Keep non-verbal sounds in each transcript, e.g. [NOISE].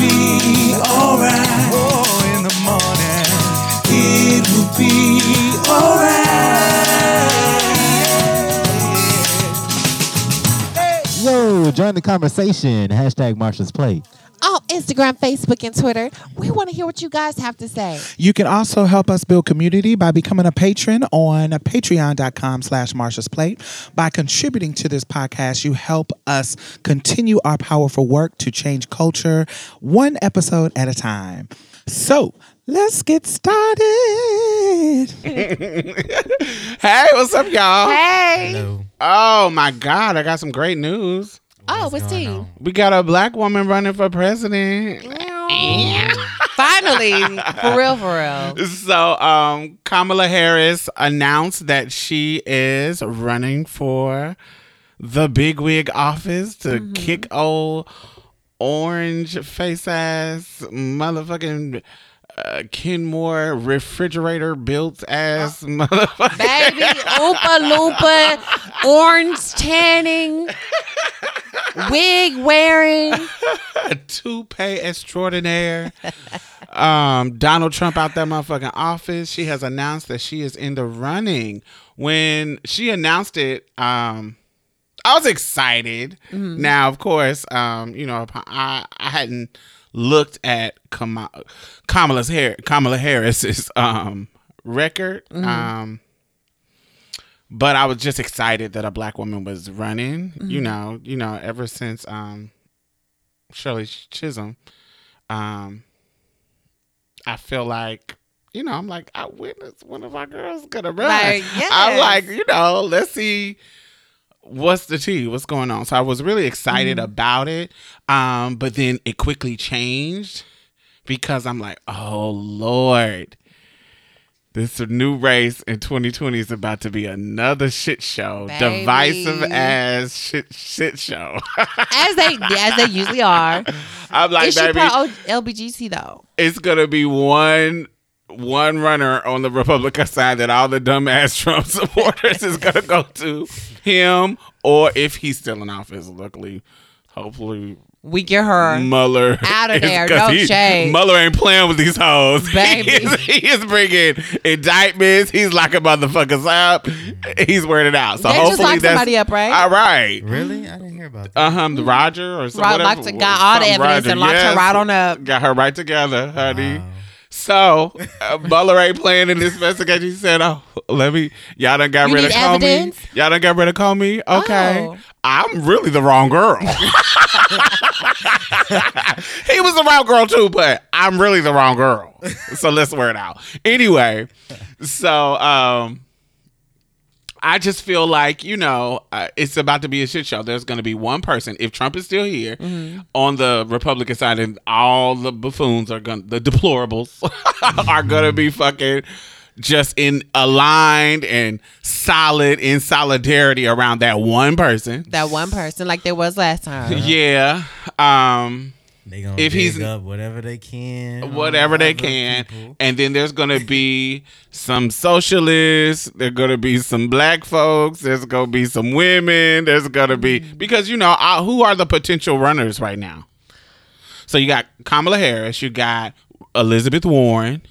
Be alright. Oh, in the morning. It will be alright. Yo, join the conversation. Hashtag Marsha's Plate. Instagram, Facebook, and Twitter. We want to hear what you guys have to say. You can also help us build community by becoming a patron on patreon.com slash Marsha's Plate. By contributing to this podcast, you help us continue our powerful work to change culture one episode at a time. So let's get started. [LAUGHS] hey, what's up, y'all? Hey. Oh my God, I got some great news. Oh, what's tea? We got a black woman running for president. [LAUGHS] Finally. For real, for real. So, um, Kamala Harris announced that she is running for the bigwig office to kick old orange face ass motherfucking uh, Kenmore refrigerator built ass [LAUGHS] motherfucker. Baby, Oompa Loompa, orange tanning, wig wearing. [LAUGHS] toupee extraordinaire. um, Donald Trump out that motherfucking office. She has announced that she is in the running. When she announced it, um, I was excited. Now, of course, um, you know, I I hadn't looked at Kamala, Kamala's hair, Kamala Harris's um record. Um, but I was just excited that a black woman was running. You know, you know, ever since um Shirley Chisholm, um, I feel like, you know, I'm like, I witnessed one of our girls gonna run. Like, [LAUGHS] I'm like, you know, let's see what's the tea, what's going on. So I was really excited Mm-hmm. about it. Um, but then it quickly changed because I'm like, oh Lord. This new race in 2020 is about to be another shit show, Baby. divisive ass shit shit show. [LAUGHS] As they as they usually are. I'm like, Is she baby, LBGT though? it's gonna be one one runner on the Republican side that all the dumbass [LAUGHS] Trump supporters is gonna go to him, or if he's still in office. Luckily, hopefully. We get her Mueller Out of is- there, 'cause no he- shade. Mueller ain't playing with these hoes, [LAUGHS] Baby. He is, he is bringing indictments. He's locking motherfuckers up. He's wearing it out. So They just hopefully locked that's somebody up, right? All right. Really? I didn't hear about that. Uh huh. The Roger or something. Right, locked got all the evidence and locked her right on up. Got her right together, honey. So uh, Mueller ain't playing in this investigation. He said, "Oh, let me. Y'all done got You rid of Comey. evidence? Y'all done got rid of Comey. Okay, Oh. I'm really the wrong girl. [LAUGHS] he was the wrong girl too, but I'm really the wrong girl. So let's wear it out. Anyway, so um." I just feel like you know uh, it's about to be a shit show. There's going to be one person if Trump is still here on the Republican side, and all the buffoons are going, the deplorables [LAUGHS] are going to be fucking just in aligned and solid in solidarity around that one person. That one person, like there was last time. [LAUGHS] Yeah. Um. They gonna If he's- up whatever they can, whatever they can. people. And then there's going to be some socialists. There's going to be some black folks. There's going to be some women. There's going to be, because, you know, uh, who are the potential runners right now? So you got Kamala Harris, you got Elizabeth Warren,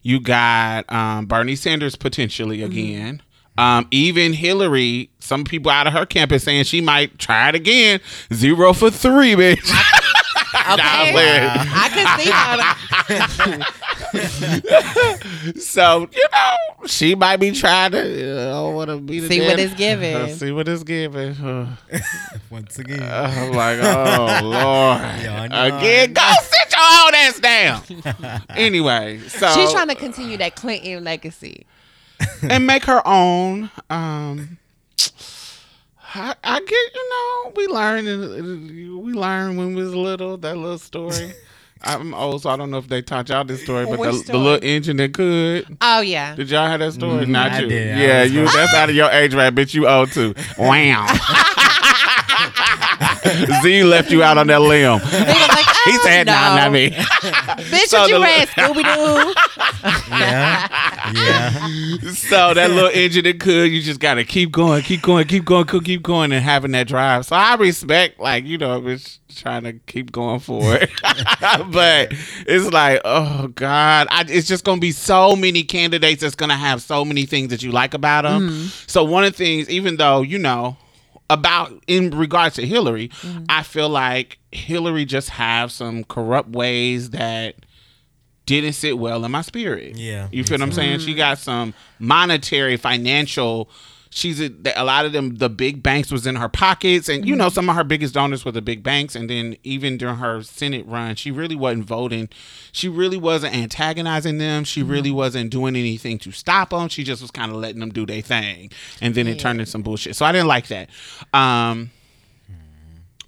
you got um, Bernie Sanders potentially again. Um, even Hillary some people out of her campus saying she might try it again. Zero for three, bitch. [LAUGHS] [LAUGHS] Okay. Nah. I can see how. [LAUGHS] So you know, she might be trying to. Uh, I don't want to be the See what daddy. it's giving. Uh, [LAUGHS] see what it's giving. [SIGHS] Uh, Once again. I'm like, oh lord, Yeah, I know. again. Go sit your old ass down. anyway, so She's trying to continue that Clinton legacy. and make her own. Um, I, I get you know we learned we learned when we was little that little story. [LAUGHS] I'm old, so I don't know if they taught y'all this story, but Which the, the little engine that could. Oh yeah. Did y'all have that story? Mm-hmm, Not I you. did. Yeah, you. That's ah! out of your age, right? Bitch, you old too. Wow. [LAUGHS] [LAUGHS] [LAUGHS] Z left you out on that limb. They was like, oh, [LAUGHS] He said, oh, "Nah, not me." [LAUGHS] Bitch, So what you the- read, Scooby Doo? yeah. Yeah. so that little engine that could, you just gotta keep going, keep going, keep going, keep keep going, and having that drive. So I respect, like you know, bitch trying to keep going for it. but it's like, oh god, I, it's just gonna be so many candidates that's gonna have so many things that you like about them. Mm-hmm. So one of the things, even though you know. About in regards to Hillary, mm-hmm. I feel like Hillary just have some corrupt ways that didn't sit well in my spirit. Yeah, You feel what I'm saying? She got some monetary, financial. She's a, a lot of them. The big banks was in her pockets, and you know mm-hmm. some of her biggest donors were the big banks. And then even during her Senate run, she really wasn't voting. She really wasn't antagonizing them. She mm-hmm. really wasn't doing anything to stop them. She just was kind of letting them do their thing, and then it turned into some bullshit. So I didn't like that. Um,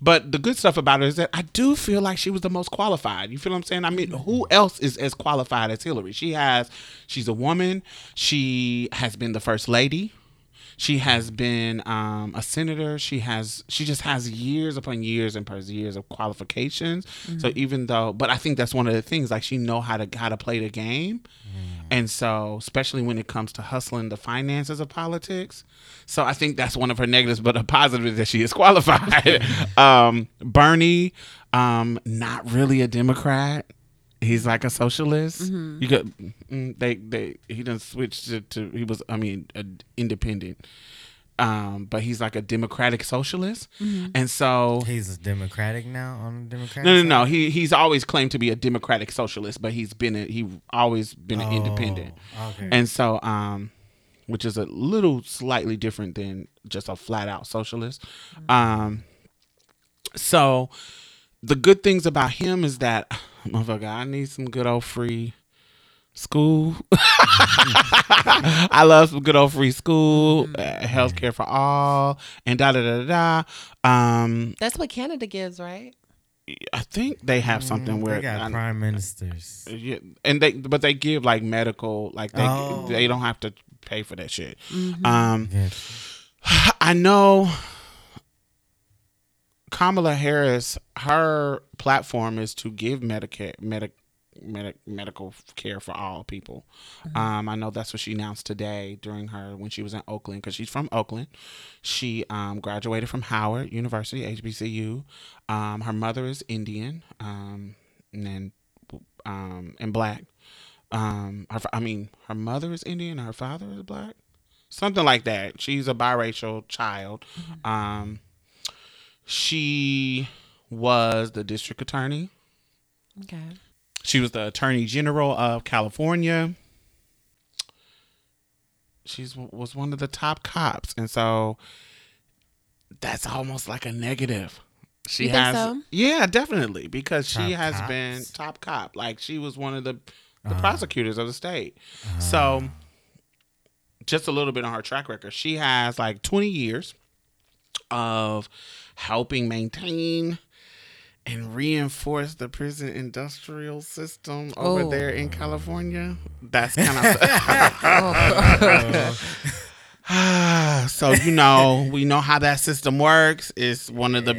but the good stuff about her is that I do feel like she was the most qualified. You feel what I'm saying? I mean, who mm-hmm. else is as qualified as Hillary? She has, she's a woman. She has been the first lady. She has been um, a senator. She has, she just has years upon years and per years of qualifications. So even though, but I think that's one of the things. Like she know how to how to play the game, and so especially when it comes to hustling the finances of politics. So I think that's one of her negatives, but a positive is that she is qualified. [LAUGHS] um, Bernie, um, not really a Democrat. He's like a socialist. You got mm, they they he done switched to, to he was I mean a, independent, um, but he's like a democratic socialist, and so He's Democratic now on Democratic. no, no, side? no. He he's always claimed to be a democratic socialist, but he's been a, he always been an independent, Oh, okay. and so um, which is a little slightly different than just a flat out socialist. Um, so the good things about him is that motherfucker, I need some good old free school. [LAUGHS] I love some good old free school, uh, healthcare for all, and da da da da. da. Um, That's what Canada gives, right? I think they have something where they got I- prime ministers. yeah, and they but they give like medical like they Oh. they don't have to pay for that shit. Um, Yeah. I know Kamala Harris. Her platform is to give Medicare medic. Medic, medical care for all people. Um, I know that's what she announced today during her when she was in Oakland because she's from Oakland. She um, graduated from Howard University, HBCU. Um, her mother is Indian, um, and then um, and black. Um, her, I mean, her mother is Indian, her father is black, something like that. She's a biracial child. Um, she was the district attorney. Okay. She was the attorney general of California. She's was one of the top cops, and so that's almost like a negative. She You think has, so? yeah, definitely, because she has cops? been top cop. Like she was one of the the uh-huh. prosecutors of the state. So, uh-huh. just a little bit on her track record. She has like twenty years of helping maintain and reinforce the prison industrial system over Oh. there in California. That's kind [LAUGHS] [LAUGHS] of oh. so you know we know how that system works. It's one of the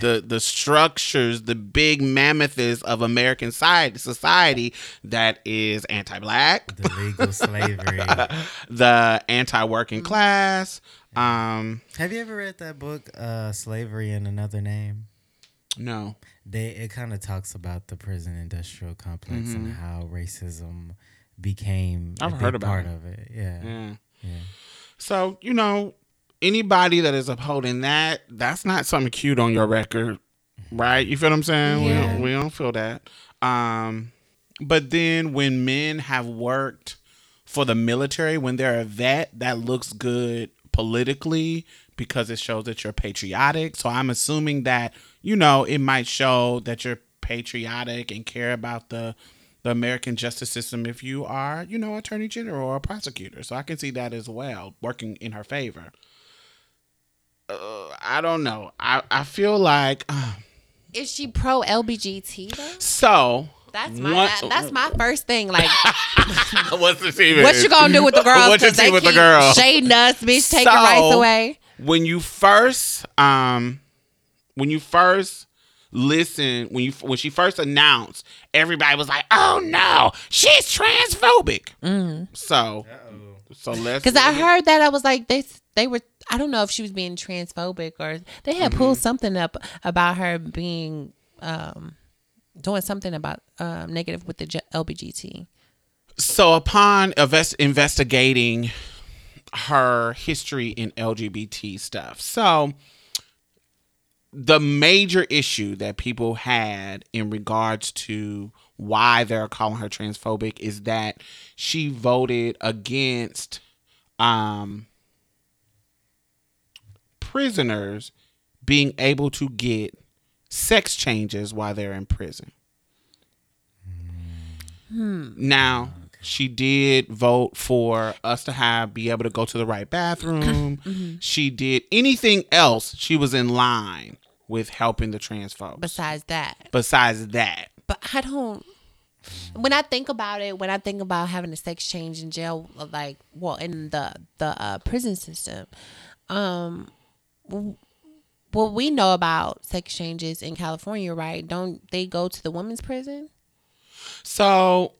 the the structures, the big mammoths of American society, society that is anti-black, The legal slavery. [LAUGHS] the anti-working mm. class. Um, Have you ever read that book, uh, Slavery in Another Name? no, They it kind of talks about the prison industrial complex and how racism became Mm-hmm. I've a heard big about part it. of it. Yeah. yeah. yeah. So, you know, anybody that is upholding that, that's not something cute on your record, right? You feel what I'm saying? We, don't, we don't feel that. Um, but then when men have worked for the military, when they're a vet, that looks good politically because it shows that you're patriotic. So I'm assuming that, you know, it might show that you're patriotic and care about the the American justice system if you are, you know, attorney general or a prosecutor. So I can see that as well, working in her favor. Uh, I don't know. I, I feel like uh, Is she pro LBGT though? so. That's my one- that- that's my first thing. Like, [LAUGHS] What's the secret? what you gonna do with the girls? What you 'Cause see with the keep girl? Shading us, bitch, taking So- rights away. when you first um when you first listen when you when she first announced everybody was like oh no she's transphobic so so let's Because I heard that I was like they they were I don't know if she was being transphobic or they had pulled Mm-hmm. something up about her being um doing something about um negative with the J- LBGT. so upon invest, investigating her history in lgbt stuff so the major issue that people had in regards to why they're calling her transphobic is that she voted against um prisoners being able to get sex changes while they're in prison. Now, she did vote for us to have be able to go to the right bathroom. [LAUGHS] She did anything else. She was in line with helping the trans folks. Besides that, Besides that, but I don't. When I think about it, when I think about having a sex change in jail, like well, in the the uh, prison system, um, well, we know about sex changes in California, right? Don't they go to the women's prison? so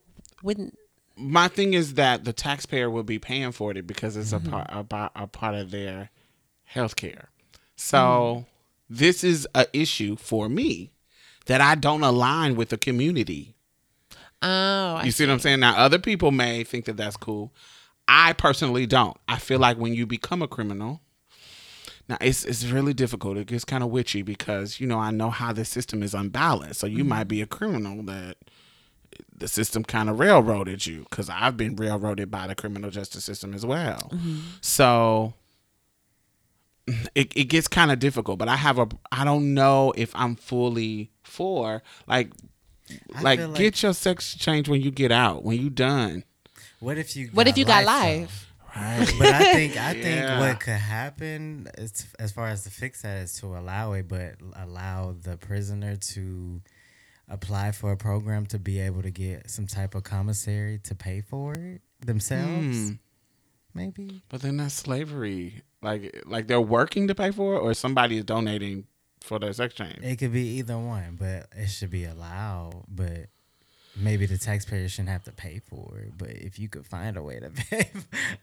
Wouldn't my thing is that the taxpayer will be paying for it because it's a mm-hmm. part about a part of their health care. So mm-hmm. this is a issue for me that I don't align with the community. oh, I You see what I'm saying? Now, other people may think that that's cool. I personally don't. I feel like when you become a criminal, now it's it's really difficult. It gets kind of witchy because you know I know how the system is unbalanced. So you might mm-hmm. be a criminal that the system kind of railroaded you because I've been railroaded by the criminal justice system as well. Mm-hmm. So it, it gets kind of difficult. But I have a I don't know if I'm fully for like I like, feel like- get your sex change when you get out when you done What if you? What if you got life, life? Right but I [LAUGHS] think I think Yeah. what could happen is, as far as the fix that is to allow it, but allow the prisoner to apply for a program to be able to get some type of commissary to pay for it themselves. Hmm. Maybe but then that's slavery like like they're working to pay for it or somebody is donating for their sex change it could be either one, but it should be allowed. But maybe the taxpayer shouldn't have to pay for it. But if you could find a way to [LAUGHS] pay,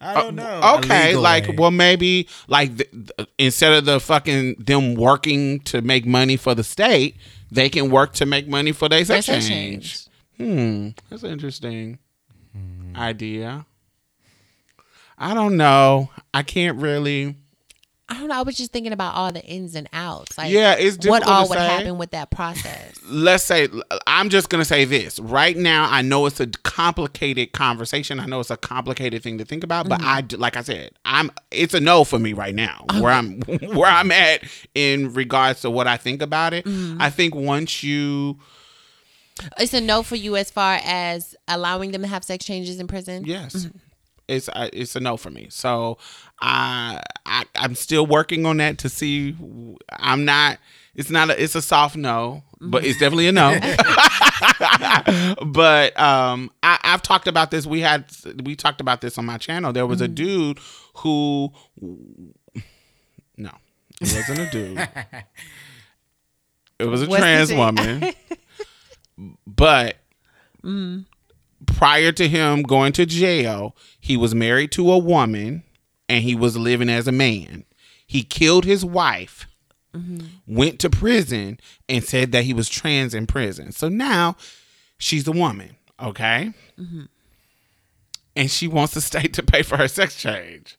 I don't know. Uh, a okay like way. well maybe like th- th- instead of the fucking them working to make money for the state they can work to make money for their sex sex change hmm that's an interesting idea i don't know i can't really I don't know. I was just thinking about all the ins and outs. Like, Yeah, it's what all would say. happen with that process. let's say I'm just gonna say this right now. I know it's a complicated conversation. I know it's a complicated thing to think about, but mm-hmm. I like I said, I'm it's a no for me right now. Where I'm [LAUGHS] where I'm at in regards to what I think about it. Mm. I think once you it's a no for you as far as allowing them to have sex changes in prison. yes. Mm-hmm. It's I it's a no for me. So I, I I'm still working on that to see. I'm not. It's not. A, it's a soft no, but it's definitely a no. [LAUGHS] [LAUGHS] but um, I, I've talked about this. We had we talked about this on my channel. There was a dude who, no, it wasn't a dude. [LAUGHS] it was a trans woman. but prior to him going to jail, he was married to a woman and he was living as a man. He killed his wife, went to prison, and said that he was trans in prison. So now she's a woman, okay? Mm-hmm. And she wants the state to pay for her sex change.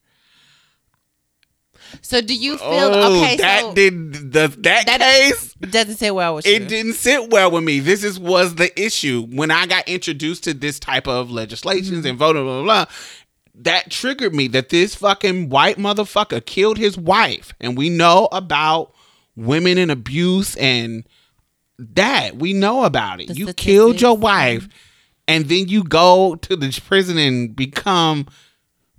So do you feel Oh, okay? that so did the that, that case. doesn't sit well with you. It didn't sit well with me. This is was the issue when I got introduced to this type of legislations mm-hmm. and voting, blah, blah, blah. That triggered me that this fucking white motherfucker killed his wife, and we know about women and abuse and that we know about it. The you killed your wife, and then you go to the prison and become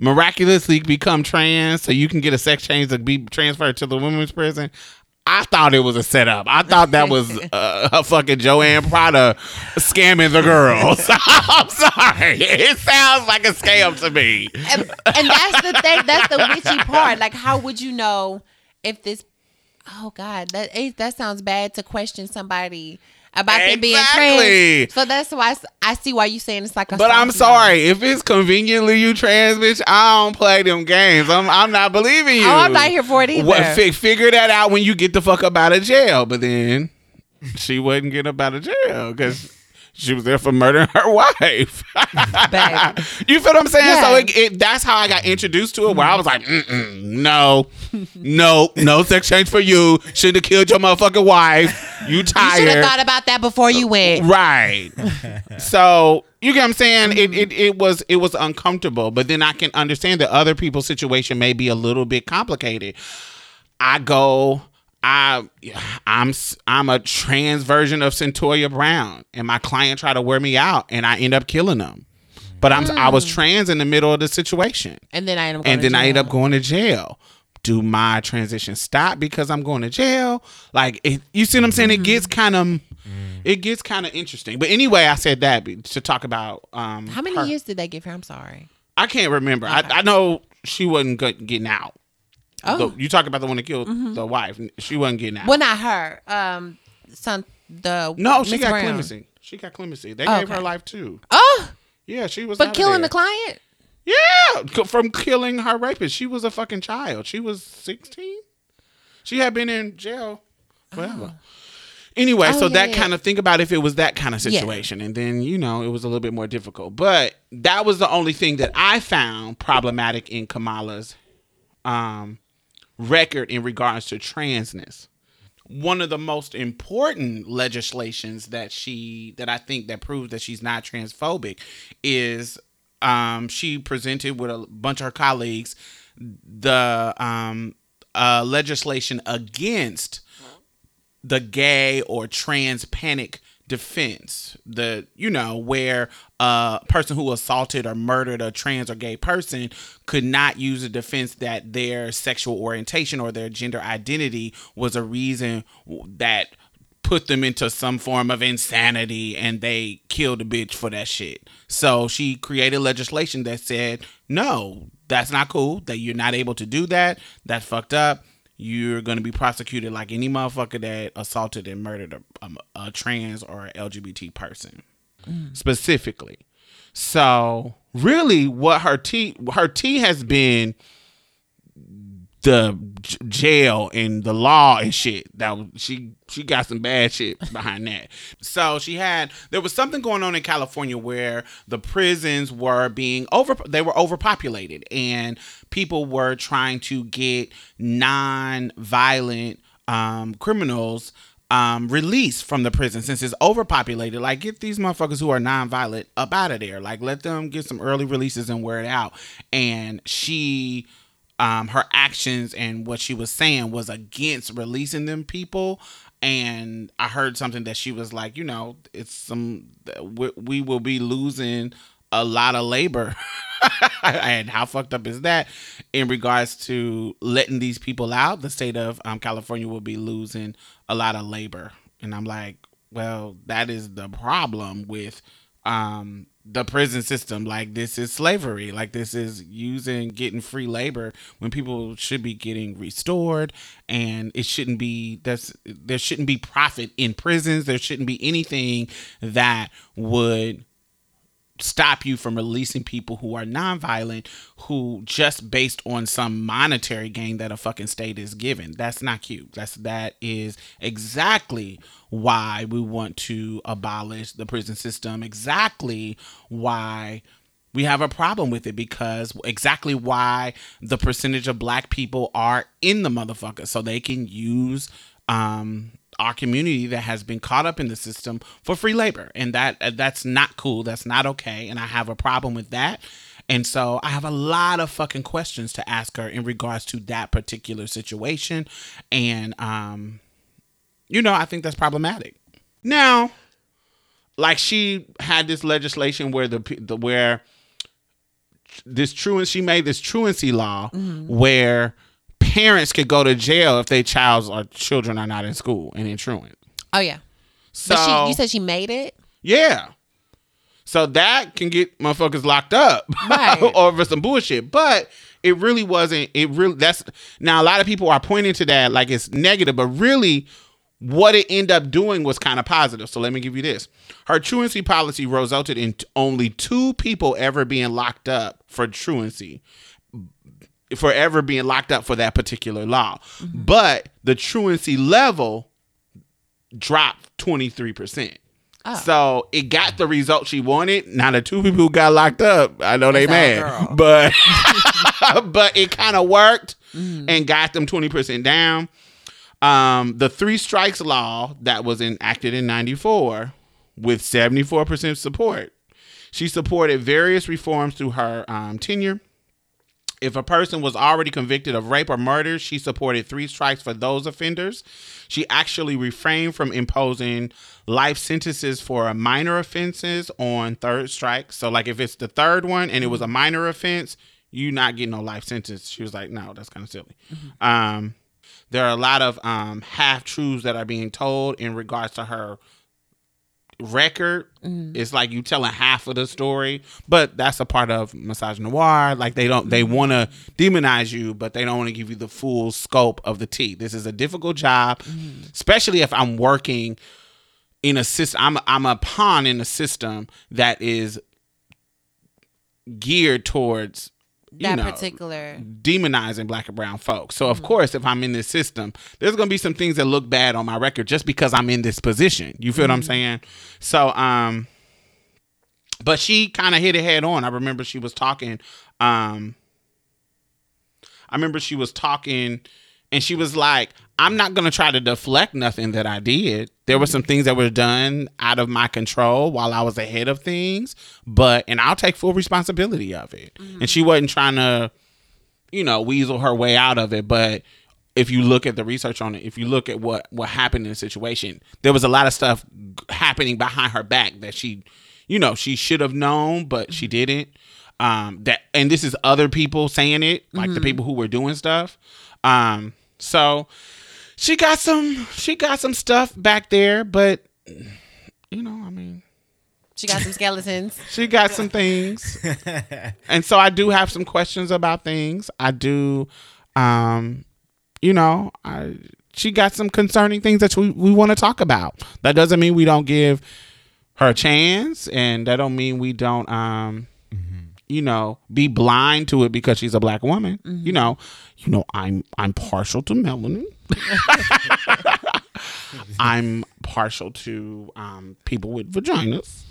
miraculously become trans so you can get a sex change to be transferred to the women's prison. I thought it was a setup. I thought that was [LAUGHS] uh, a fucking Joanne Prada scamming the girls. [LAUGHS] I'm sorry. It sounds like a scam to me. and, and that's the thing. That's the witchy part. Like, how would you know if this? Oh God, that eh, that sounds bad to question somebody about them being Exactly. trans. So that's why I see why you saying it's like a. But I'm sorry if it's conveniently you trans bitch. I don't play them games. I'm I'm not believing oh, you. Oh, I'm not here for it either. What, fi- figure that out when you get the fuck up out of jail. But then she wouldn't get up out of jail because she was there for murdering her [LAUGHS] wife. You feel what I'm saying? So it, it, that's how I got introduced to it. Where I was like, mm-hmm. Mm-mm, no, no, no sex change for you. Should have killed your motherfucking wife. You tired. You should have thought about that before you went. Right. [LAUGHS] so you get what I'm saying? It, it it was it was uncomfortable, but then I can understand that other people's situation may be a little bit complicated. I go, I I'm s- I'm a trans version of Cyntoia Brown, and my client tried to wear me out, and I end up killing them. But I'm I was hmm. trans in the middle of the situation, And then I end up. Going and to then I end jail. up going to jail. Do my transition stop because I'm going to jail? Like, it, you see what I'm saying? It gets mm-hmm. kind of, mm. it gets kind of interesting. But anyway, I said that to talk about. Um, How many her. years did they give her? I'm sorry. I can't remember. I, I know she wasn't getting out. Oh. Mm-hmm. The- you talk about the one that killed the wife. She wasn't getting out. Well, not her. Um, son, the no, she Miss got Brown. clemency. She got clemency. They Oh, gave her life too. Oh, Yeah, she was. but killing the client. Yeah, from killing her rapist. She was a fucking child. She was 16. She had been in jail forever. Anyway, Oh, so yeah, that yeah. kind of think about if it was that kind of Yeah. situation, and then you know it was a little bit more difficult. But that was the only thing that I found problematic in Kamala's um, record in regards to transness. One of the most important legislations that she that I think that proves that she's not transphobic is um, she presented with a bunch of her colleagues the um, uh, legislation against the gay or trans panic defense the you know where a person who assaulted or murdered a trans or gay person could not use a defense that their sexual orientation or their gender identity was a reason that put them into some form of insanity and they killed a bitch for that shit. So she created legislation that said, no, that's not cool, that you're not able to do that. That's fucked up. You're going to be prosecuted like any motherfucker that assaulted and murdered a, um, a trans or LGBT person specifically. So really what her T her T has been the j- jail and the law and shit that was, she she got some bad shit behind that so she had there was something going on in california where the prisons were being over they were overpopulated and people were trying to get non-violent um, criminals um, released from the prison since it's overpopulated. Like, get these motherfuckers who are non-violent up out of there. Like, let them get some early releases and wear it out. And she, um, her actions and what she was saying was against releasing them people. And I heard something that she was like, you know, it's some we, will be losing a lot of labor. [LAUGHS] and how fucked up is that in regards to letting these people out? The state of um, California will be losing a lot of labor. And I'm like, well, that is the problem with um, the prison system. Like, this is slavery. Like, this is using, getting free labor when people should be getting restored. And it shouldn't be, that's, there shouldn't be profit in prisons. There shouldn't be anything that would stop you from releasing people who are nonviolent who just based on some monetary gain that a fucking state is given. That's not cute. That's that is exactly why we want to abolish the prison system. Exactly why we have a problem with it because exactly why the percentage of black people are in the motherfucker. So they can use um our community that has been caught up in the system for free labor. And that uh, that's not cool. That's not okay. And i have a problem with that. And so i have a lot of fucking questions to ask her in regards to that particular situation. And um you know i think that's problematic. Now like she had this legislation where the, the where this truancy she made this truancy law where parents could go to jail if their child's or children are not in school and in truant. Oh yeah. So But she, you said she made it. yeah. So that can get motherfuckers locked up [LAUGHS] Right. over some bullshit. But it really wasn't it really that's now a lot of people are pointing to that like it's negative, but really what it ended up doing was kind of positive. So let me give you this. Her truancy policy resulted in only two people ever being locked up for truancy. For ever being locked up for that particular law. But the truancy level dropped 23%. So it got the result she wanted. Now the two people who got locked up, I know they mad, [LAUGHS] but [LAUGHS] but it kind of worked and got them twenty percent down. Um, the three strikes law that was enacted in '94 with seventy four percent support. She supported various reforms through her um, tenure. If a person was already convicted of rape or murder, she supported three strikes for those offenders. She actually refrained from imposing life sentences for minor offenses on third strike. So, like, if it's the third one and it was a minor offense, you not getting no life sentence. She was like, no, that's kind of silly. Um, there are a lot of um, half truths that are being told in regards to her record. Mm-hmm. It's like you telling half of the story, but that's a part of misogynoir Like they don't, they mm-hmm. want to demonize you, but they don't want to give you the full scope of the tea. This is a difficult job, mm-hmm. especially if I'm working in a system. I'm I'm a pawn in a system that is geared towards That know, particular. demonizing black and brown folks. So of course, if I'm in this system, there's gonna be some things that look bad on my record just because I'm in this position. You feel what I'm saying? So um but she kind of hit it head on. I remember she was talking um I remember she was talking and she was like, I'm not going to try to deflect nothing that I did. There were some things that were done out of my control while I was ahead of things, but, and I'll take full responsibility of it. And she wasn't trying to, you know, weasel her way out of it. But if you look at the research on it, if you look at what, what happened in the situation, there was a lot of stuff happening behind her back that she, you know, she should have known, but she didn't. Um, that, and this is other people saying it, like the people who were doing stuff. Um, so she got some she got some stuff back there, but you know, I mean, She got some skeletons. [LAUGHS] she got some things. [LAUGHS] and so I do have some questions about things. I do um you know, I she got some concerning things that we, we want to talk about. That doesn't mean we don't give her a chance and that don't mean we don't um you know, be blind to it because she's a black woman. You know, you know, I'm I'm partial to melanin. [LAUGHS] I'm partial to um, people with vaginas.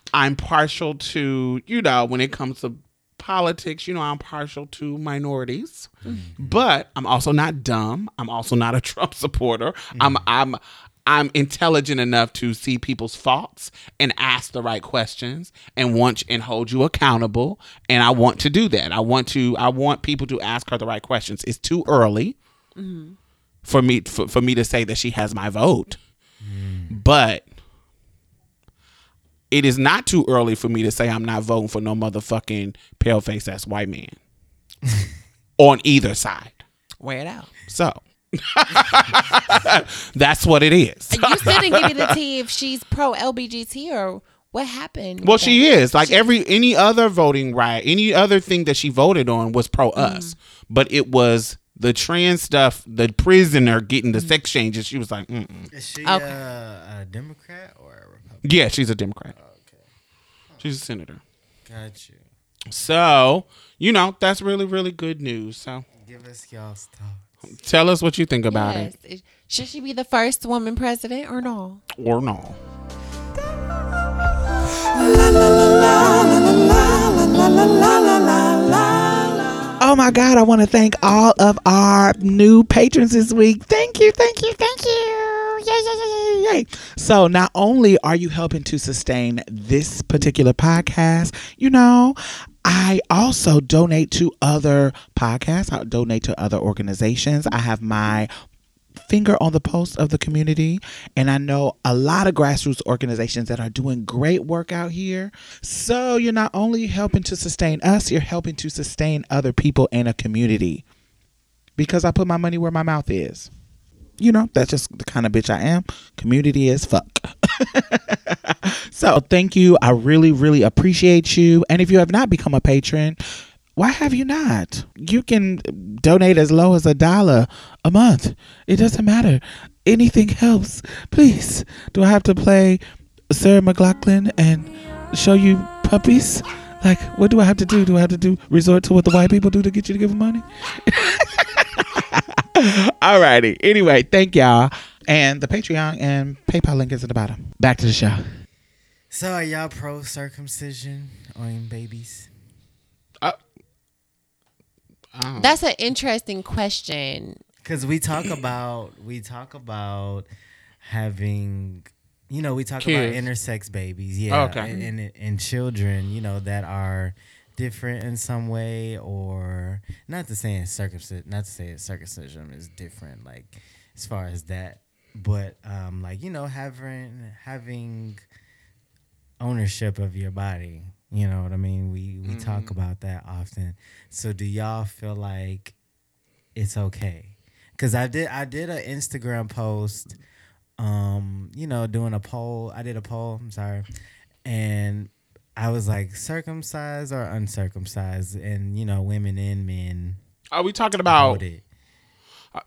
[LAUGHS] I'm partial to, you know, when it comes to politics, you know, I'm partial to minorities. But I'm also not dumb. I'm also not a Trump [LAUGHS] supporter. I'm I'm I'm intelligent enough to see people's faults and ask the right questions and want and hold you accountable. And I want to do that. I want to I want people to ask her the right questions. It's too early mm-hmm. for me for, for me to say that she has my vote. Mm. But it is not too early for me to say I'm not voting for no motherfucking pale face ass white man [LAUGHS] on either side. Wear it out. So [LAUGHS] that's what it is. You still didn't give me the tea if she's pro LBGT or what happened. Well, she is like every any other voting right, any other thing that she voted on was pro us, but it was the trans stuff, the prisoner getting the sex changes. She was like, Mm-mm. Is she Okay. uh, a Democrat or a Republican? yeah, she's a Democrat. Okay, She's a senator. Got you. So you know that's really really good news. So Give us y'all thoughts. Tell us what you think about Yes. it, Should she be the first woman president or no? or no. Oh my God, I want to thank all of our new patrons this week. Thank you, thank you, thank you. Yay, yay, yay, yay, yay. So, not only are you helping to sustain this particular podcast, you know, I also donate to other podcasts, I donate to other organizations. I have my finger on the pulse of the community. And I know a lot of grassroots organizations that are doing great work out here. So you're not only helping to sustain us, you're helping to sustain other people in a community. Because I put my money where my mouth is. You know, that's just the kind of bitch I am. Community is fuck. [LAUGHS] so thank you. I really, really appreciate you. And if you have not become a patron, why have you not? You can donate as low as a dollar a month. It doesn't matter. Anything helps. Please. Do I have to play Sarah McLachlan and show you puppies? Like, what do I have to do? Do I have to do resort to what the white people do to get you to give them money? [LAUGHS] [LAUGHS] Alrighty. Anyway, thank y'all. And the Patreon and PayPal link is at the bottom. Back to the show. So are y'all pro circumcision on babies? Uh, oh. That's an interesting question. Because we talk about we talk about having, you know, we talk Kids. about intersex babies, yeah, oh, Okay. and, and and children, you know, that are different in some way, or not to say circumcision, not to say circumcision is different, like as far as that, but um, like you know, having having ownership of your body. You know what I mean? We we talk about that often. So do y'all feel like it's okay? Cuz I did I did an Instagram post um, you know, doing a poll. I did a poll, I'm sorry. And I was like circumcised or uncircumcised and you know, women and men Are we talking about? voted.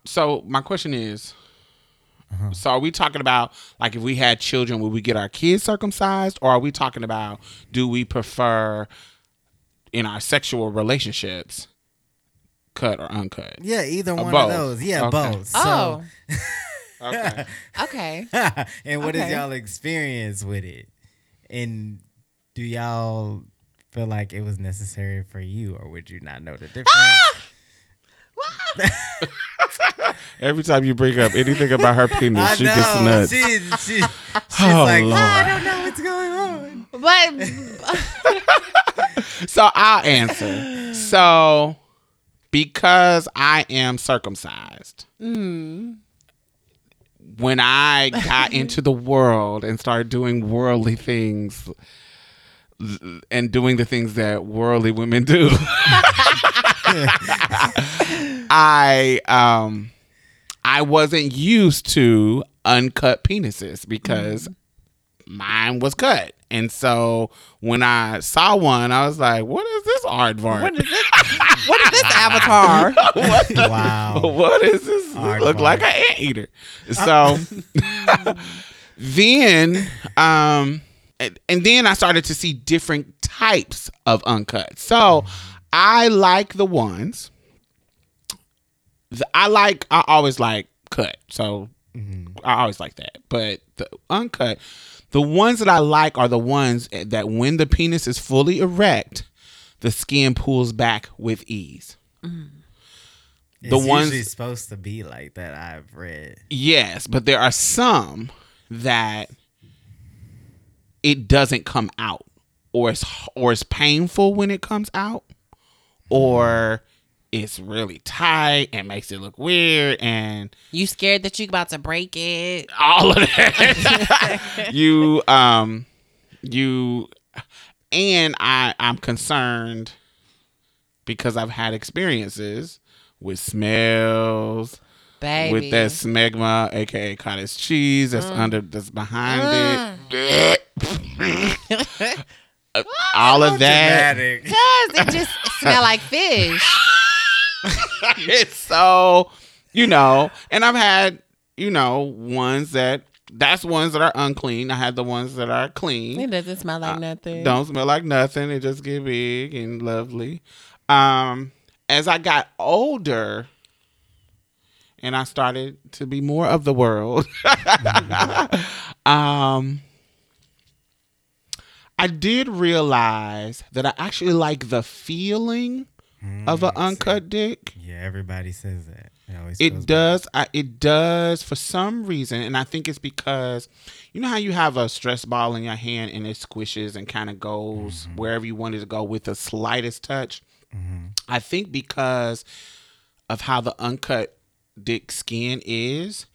So my question is, Uh-huh. so are we talking about like if we had children, would we get our kids circumcised, or are we talking about do we prefer in our sexual relationships cut or uncut? Yeah, either Uh, one both. of those. Yeah, Okay. both. So Oh, Okay. [LAUGHS] okay. and what is Okay. y'all experience with it? And do y'all feel like it was necessary for you, or would you not know the difference? Ah! [LAUGHS] Every time you bring up anything about her penis, she gets nuts. She, she, she's [LAUGHS] Oh, like, Lord. I don't know what's going on. But [LAUGHS] So I'll answer. So because I am circumcised, hmm. when I got into the world and started doing worldly things and doing the things that worldly women do, [LAUGHS] I um I wasn't used to uncut penises because mine was cut. And so when I saw one, I was like, what is this aardvark? what is this? What is this avatar? [LAUGHS] what the Wow. [LAUGHS] what is this? This Aardvark. look like an anteater. So then, um, and, and then I started to see different types of uncut. So I like the ones. I like. I always like cut. So mm-hmm. I always like that. But the uncut, the ones that I like are the ones that when the penis is fully erect, the skin pulls back with ease. Mm. It's The ones- usually supposed to be like that. I've read. Yes, but there are some that it doesn't come out, or it's or it's painful when it comes out, or it's really tight and makes it look weird and You scared that you about to break it? all of that. [LAUGHS] you um you and I I'm concerned because I've had experiences with smells Baby. with that smegma, aka cottage cheese, that's under, that's behind it. [LAUGHS] Uh, All of that. Cause [LAUGHS] it just smell like fish. [LAUGHS] it's so, you know, and I've had, you know, ones that that's ones that are unclean. I had the ones that are clean. It doesn't smell like nothing. Don't smell like nothing. It just get big and lovely. Um, as I got older and I started to be more of the world, [LAUGHS] um, I did realize that I actually like the feeling mm, of an uncut dick. Yeah, everybody says that. It, It does. I, it does for some reason, and I think it's because you know how you have a stress ball in your hand and it squishes and kind of goes mm-hmm. wherever you want it to go with the slightest touch. Mm-hmm. I think because of how the uncut dick skin is,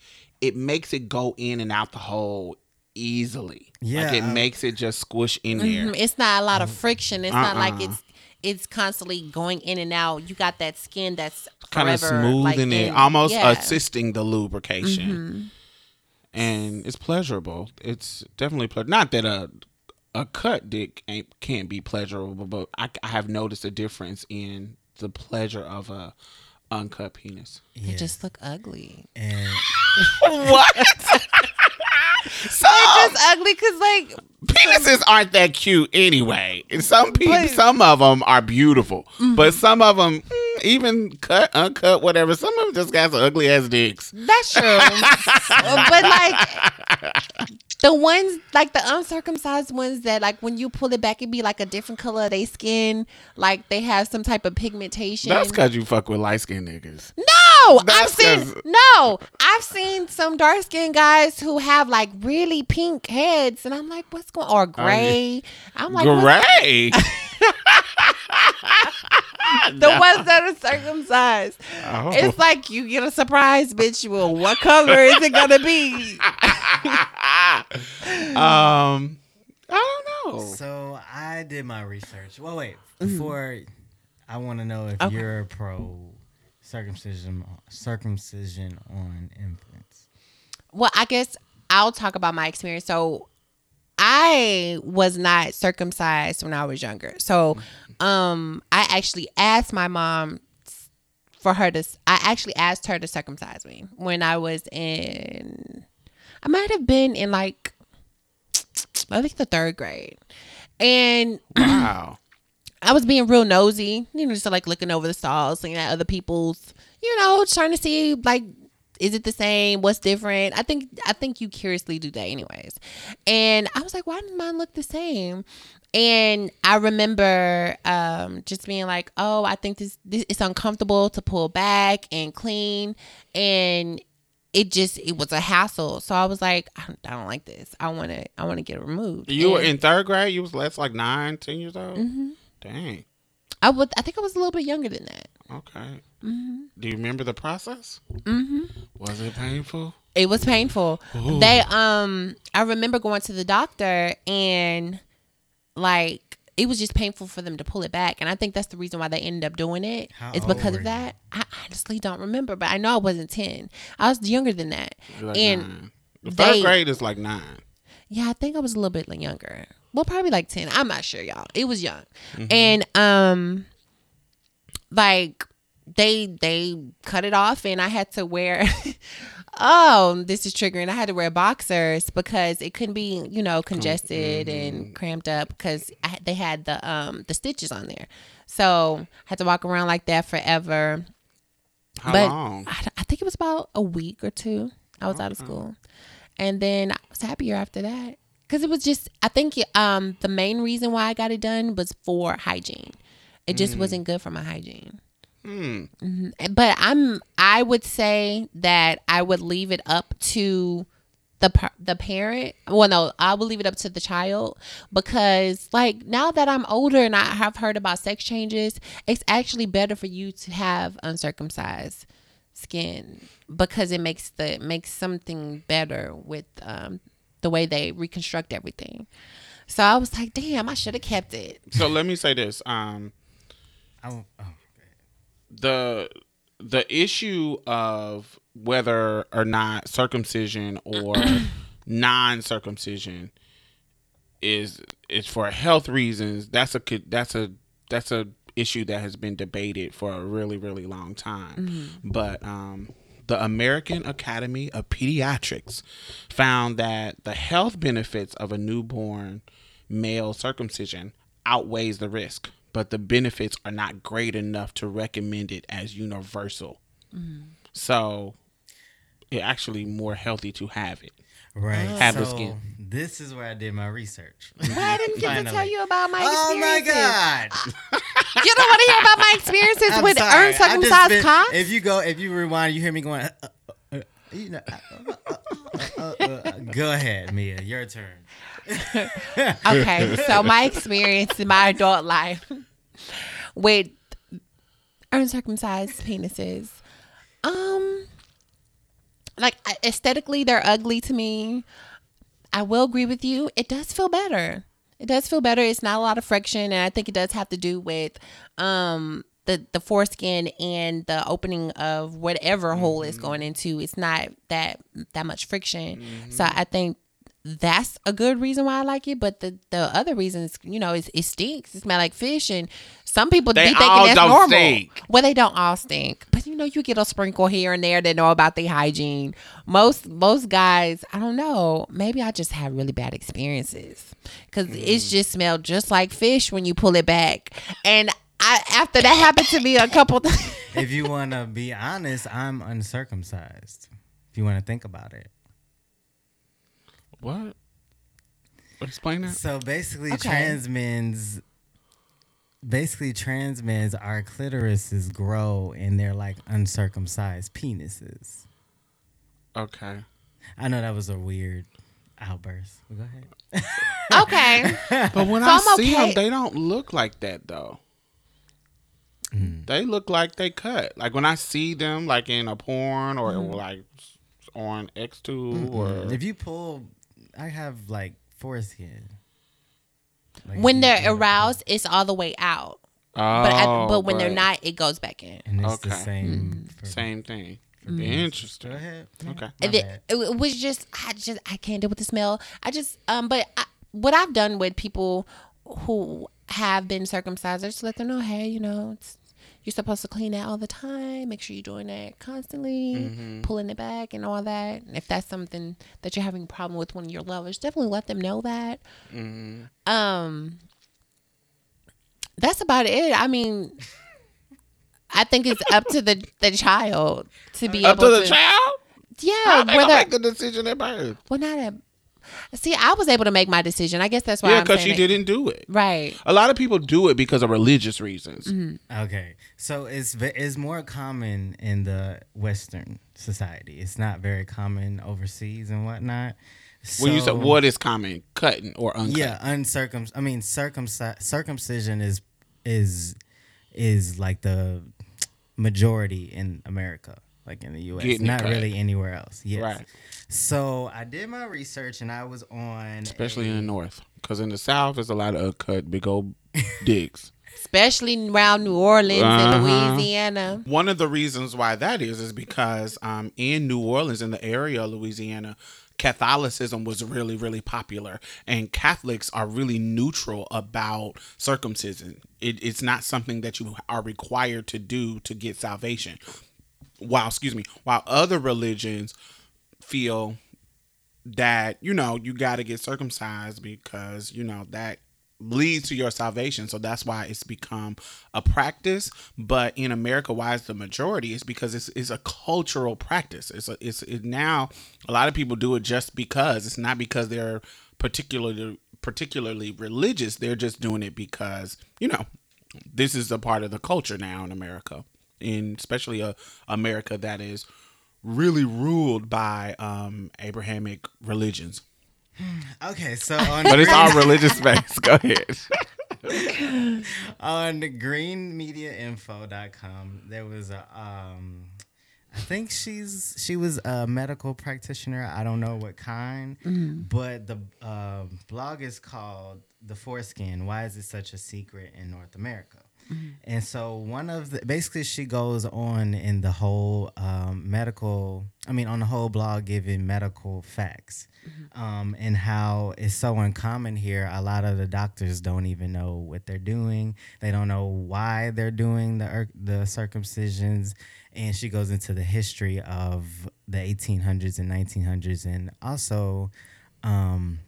it makes it go in and out the hole easily. Yeah, like it I- makes it just squish in there. Mhm. It's not a lot of friction. It's not like Uh-uh. it's it's constantly going in and out. You got that skin that's kind of forever, like, smoothing it, in- almost yeah. assisting the lubrication. Mm-hmm. And it's pleasurable. It's definitely pleasurable. Not that a a cut dick ain't can't be pleasurable, but I, I have noticed a difference in the pleasure of a uncut penis. They just look ugly. and [LAUGHS] what? [LAUGHS] Some It's ugly because like penises aren't that cute anyway. And some people, some of them are beautiful, but mm-hmm. some of them, mm, even cut, uncut, whatever. Some of them just got some ugly ass dicks. that's true. [LAUGHS] but like the ones like the uncircumcised ones that like when you pull it back it be like a different color of their skin. Like they have some type of pigmentation. That's because you fuck with light skinned niggas. No, I've seen 'cause- no, I've seen some dark skinned guys who have like really pink heads, and I'm like, what's going on? or oh, gray? I'm like, Gray. [LAUGHS] [LAUGHS] [LAUGHS] the ones that are circumcised. Oh. It's like you get a surprise, bitch. Well, what color is it gonna be? [LAUGHS] um, I don't know. so I did my research. Well, wait. Before, I want to know if Okay. you're pro circumcision circumcision on infants. Well, I guess I'll talk about my experience. So I was not circumcised when I was younger. So um I actually asked my mom for her to I actually asked her to circumcise me when I was in I might have been in like I think the third grade. And Wow. [CLEARS THROAT] I was being real nosy, you know, just like looking over the stalls, looking at other people's, you know, trying to see like, is it the same? What's different? I think I think you curiously do that anyways. And I was like, why does mine look the same? And I remember um, just being like, oh, I think this, this it's uncomfortable to pull back and clean, and it just it was a hassle. So I was like, I don't, I don't like this. I want to I want to get it removed. You were in third grade. You was less like nine, ten years old. Mm-hmm. Dang. I would I think I was a little bit younger than that. Okay. Mm-hmm. Do you remember the process? Mm-hmm. Was it painful? It was painful. They um I remember going to the doctor and like it was just painful for them to pull it back and I think that's the reason why they ended up doing it. How It's because of you? that. I honestly don't remember, but I know I wasn't 10. I was younger than that. Like and nine. The third they- grade is like nine. yeah, I think I was a little bit younger. Well, probably like 10. I'm not sure, y'all. It was young. And um like they they cut it off and I had to wear [LAUGHS] oh, this is triggering. I had to wear boxers because it couldn't be, you know, congested and cramped up because I, they had the um the stitches on there. So, I had to walk around like that forever How but long? I, I think it was about a week or two. I was out of school, and then I was happier after that because it was just. I think um the main reason why I got it done was for hygiene. It just wasn't good for my hygiene. Hmm. But I'm. I would say that I would leave it up to the the parent. Well, no, I would leave it up to the child because, like, now that I'm older and I have heard about sex changes, it's actually better for you to have uncircumcised skin because it makes the makes something better with um, the way they reconstruct everything. So I was like, damn, I should have kept it. So let me say this. Um, I, oh, the the issue of whether or not circumcision or [CLEARS THROAT] non-circumcision is is for health reasons that's a that's a that's a issue that has been debated for a really really long time. But um the American Academy of Pediatrics found that the health benefits of a newborn male circumcision outweighs the risk, but the benefits are not great enough to recommend it as universal. So, it's actually more healthy to have it. right. Have the so skin. This is where I did my research. But I didn't get to [LAUGHS] tell you about my Oh my god! [LAUGHS] You don't want to hear about my experiences I'm with sorry. I uncircumcised been- cocks? If you go, if you rewind, you hear me going. Uh, you know, uh, uh, uh, go ahead, Mia. Your turn. [LAUGHS] okay, so my experience in my adult life with uncircumcised penises, um, like aesthetically, they're ugly to me. I will agree with you. It does feel better. It does feel better. It's not a lot of friction, and I think it does have to do with um the the foreskin and the opening of whatever hole it's going into. It's not that that much friction. So I think that's a good reason why I like it. But the the other reasons, you know, is it stinks. It smells like fish, and some people They be thinking all that's don't normal. stink. Well, they don't all stink, but you know, you get a sprinkle here and there that know about their hygiene. Most most guys, I don't know. Maybe I just had really bad experiences because Mm. it's just smelled just like fish when you pull it back. And I after that happened to me a couple times. [LAUGHS] If you want to be honest, I'm uncircumcised. If you want to think about it. What? Explain that. So basically, Okay. trans men's basically trans men's our clitorises grow and they're like uncircumcised penises. Okay. I know that was a weird outburst. Go ahead. okay, [LAUGHS] But when So I I'm see okay. them, they don't look like that though. Mm. They look like they cut. Like when I see them, like in a porn or mm-hmm. like on XTube or If you pull, I have like foreskin. Like, when they're pull it, aroused, it's all the way out. oh, But I, but when they're not, it goes back in. and it's the Okay. same. Mm. For, same thing. Go Interesting. ahead. Okay. It, it, it was just I just I can't deal with the smell. I just um but I, what I've done with people who have been circumcised, I just let them know, hey, you know, it's, you're supposed to clean that all the time. Make sure you're doing that constantly, Mm-hmm. pulling it back and all that. And if that's something that you're having a problem with one of your lovers, definitely let them know that. Mm-hmm. Um, that's about it. I mean. I think it's up to the, the child to be Up able to the child? Yeah, How they gonna whether make the decision at birth? well, not a. See, I was able to make my decision. I guess that's why. Yeah, because saying you it. didn't do it. Right. A lot of people do it because of religious reasons. Mm-hmm. Okay, so it's it's more common in the Western society. It's not very common overseas and whatnot. When you said So- what is common, cutting or uncut. Yeah, uncircum. I mean, circumci- circumcision is is is like the majority in America, like in the U.S. Getting Not really anywhere else. Yes. Right. So I did my research and I was on, Especially a- in the north. Because in the south, there's a lot of uncut, big old [LAUGHS] dicks. Especially around New Orleans Uh-huh. and Louisiana. One of the reasons why that is is because um, in New Orleans, in the area of Louisiana, Catholicism was really, really popular, and Catholics are really neutral about circumcision. It, it's not something that you are required to do to get salvation. While, excuse me, while other religions feel that you know you got to get circumcised because you know that leads to your salvation. So that's why it's become a practice. But in america why is the majority? Is because it's, it's a cultural practice. It's a, it's it now a lot of people do it just because. It's not because they're particularly particularly religious. They're just doing it because you know this is a part of the culture now in america in especially a america that is really ruled by um abrahamic religions Okay, so [LAUGHS] on but it's all religious based go ahead [LAUGHS] on greenmedinfo.com there was a um I think she's she was a medical practitioner. I don't know what kind, but the uh, blog is called "The Foreskin." Why is it such a secret in North America? And so one of the basically she goes on in the whole um, medical. I mean, on the whole blog, giving medical facts um, and how it's so uncommon here. A lot of the doctors don't even know what they're doing. They don't know why they're doing the the circumcisions. And she goes into the history of the 1800s and 1900s, and also um,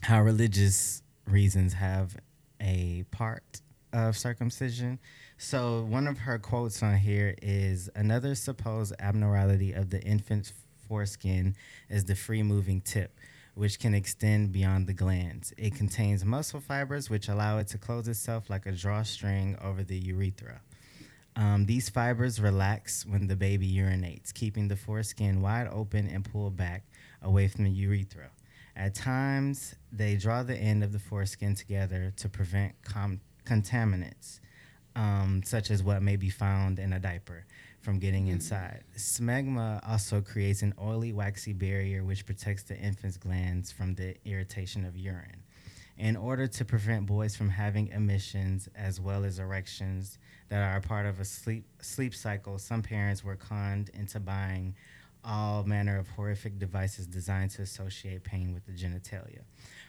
how religious reasons have a part of circumcision. So one of her quotes on here is another supposed abnormality of the infant's foreskin is the free moving tip, which can extend beyond the glands. It contains muscle fibers, which allow it to close itself like a drawstring over the urethra. Um, these fibers relax when the baby urinates, keeping the foreskin wide open and pulled back away from the urethra. At times, they draw the end of the foreskin together to prevent com- contaminants, um, such as what may be found in a diaper, from getting inside. Smegma also creates an oily, waxy barrier which protects the infant's glands from the irritation of urine. In order to prevent boys from having emissions as well as erections that are a part of a sleep sleep cycle, some parents were conned into buying all manner of horrific devices designed to associate pain with the genitalia.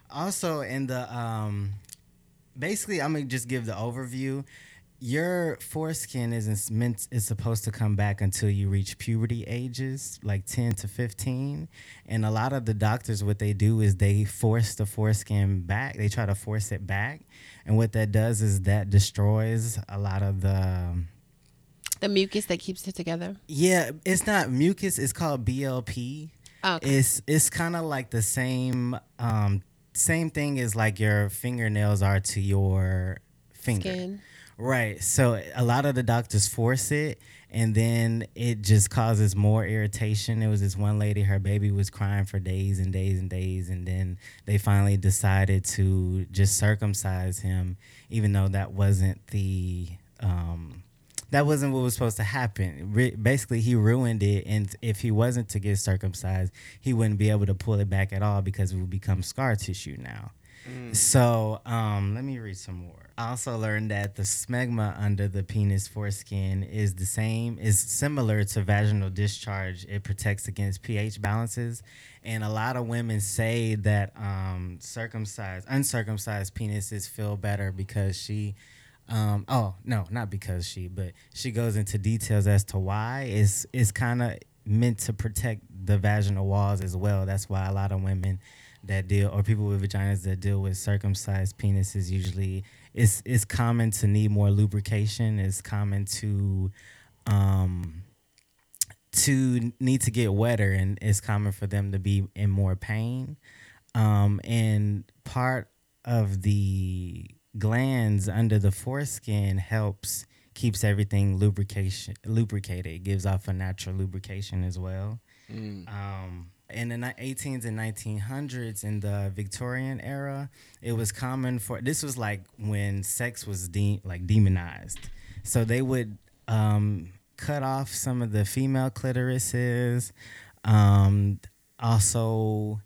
Also, in the um, basically, I'm gonna just give the overview. Your foreskin isn't meant is supposed to come back until you reach puberty ages, like 10 to 15. And a lot of the doctors, what they do is they force the foreskin back. They try to force it back, and what that does is that destroys a lot of the um, The mucus that keeps it together. yeah, it's not mucus. It's called BLP. Okay. It's it's kind of like the same um same thing as like your fingernails are to your finger. Skin. Right. So a lot of the doctors force it and then it just causes more irritation. There was this one lady, her baby was crying for days and days and days and then they finally decided to just circumcise him even though that wasn't the um that wasn't what was supposed to happen. Re- basically, he ruined it, and if he wasn't to get circumcised, he wouldn't be able to pull it back at all because it would become scar tissue now. So, um, let me read some more. I also learned that the smegma under the penis foreskin is the same, is similar to vaginal discharge. It protects against pH balances, and a lot of women say that um, circumcised, uncircumcised penises feel better because she um, oh no, not because she, but she goes into details as to why. It's it's kind of meant to protect the vaginal walls as well. That's why a lot of women that deal or people with vaginas that deal with circumcised penises usually it's it's common to need more lubrication. It's common to um to need to get wetter and it's common for them to be in more pain. Um, and part of the glands under the foreskin helps keeps everything lubrication lubricated. It gives off a natural lubrication as well. Um, in the ni- 18s and 1900s, in the Victorian era, it was common for this was like when sex was de- like demonized. So they would um, cut off some of the female clitorises. Um, also,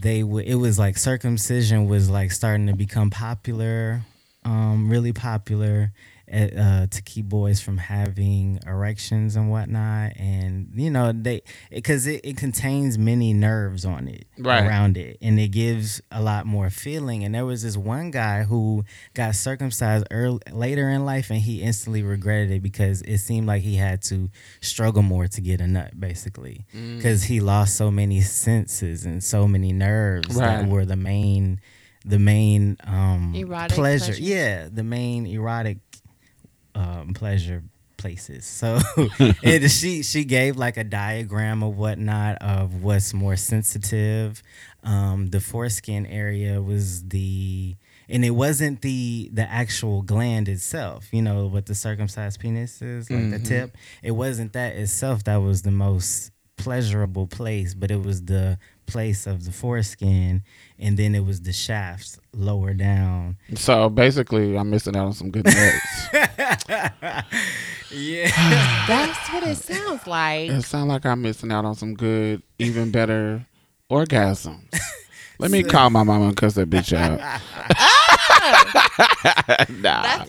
they would it was like circumcision was like starting to become popular um really popular uh, to keep boys from having erections and whatnot and you know they because it, it contains many nerves on it Right. around it and it gives a lot more feeling and there was this one guy who got circumcised early, later in life and he instantly regretted it because it seemed like he had to struggle more to get a nut basically because he lost so many senses and so many nerves that were the main the main um Erotic pleasure. pleasure. yeah the main erotic um pleasure places. So [LAUGHS] it she she gave like a diagram of whatnot of what's more sensitive. Um the foreskin area was the and it wasn't the the actual gland itself you know what the circumcised penis is like the tip. It wasn't that itself that was the most pleasurable place but it was the place of the foreskin and then it was the shafts lower down So basically, I'm missing out on some good nuts. [LAUGHS] yeah [SIGHS] That's what it sounds like. it sounds like I'm missing out on some good, even better orgasms. [LAUGHS] Let me call my mama and cuss that bitch out. [LAUGHS] [LAUGHS] nah.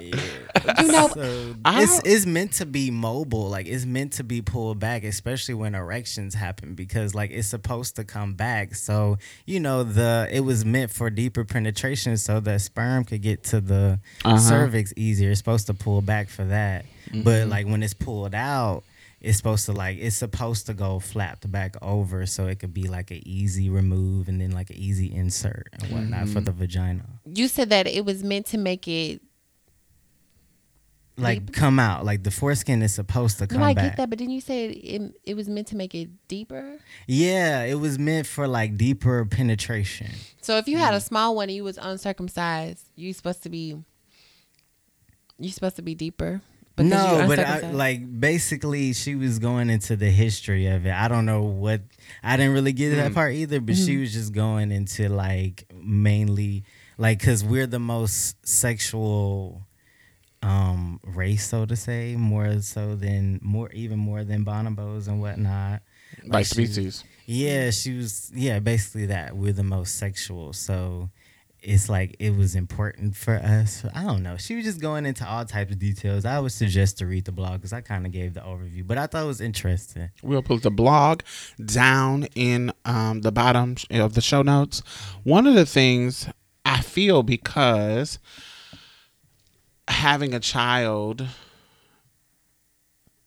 You know, So it's it's meant to be mobile, like it's meant to be pulled back, especially when erections happen, because like it's supposed to come back. So you know the it was meant for deeper penetration, so the sperm could get to the Uh-huh. cervix easier. It's supposed to pull back for that, but Mm-hmm. like when it's pulled out. It's supposed to like it's supposed to go flapped back over so it could be like an easy remove and then like an easy insert and whatnot Mm-hmm. for the vagina. you said that it was meant to make it like come out. Like the foreskin is supposed to come No, I back. get that, but didn't you say it, it was meant to make it deeper? Yeah, it was meant for like deeper penetration. So if you had a small one and you was uncircumcised, you supposed to be you supposed to be deeper. Because no, you're but I, uncircumcised? like basically, she was going into the history of it. I don't know what I didn't really get to that part either, but she was just going into like mainly like because we're the most sexual um race, so to say, more so than more even more than bonobos and whatnot. By she was- species. Yeah, she was. Yeah, basically that we're the most sexual, so it's like it was important for us. I don't know. She was just going into all types of details. I would suggest to read the blog because I kind of gave the overview, but I thought it was interesting. We'll put the blog down in um, the bottom of the show notes. One of the things I feel because having a child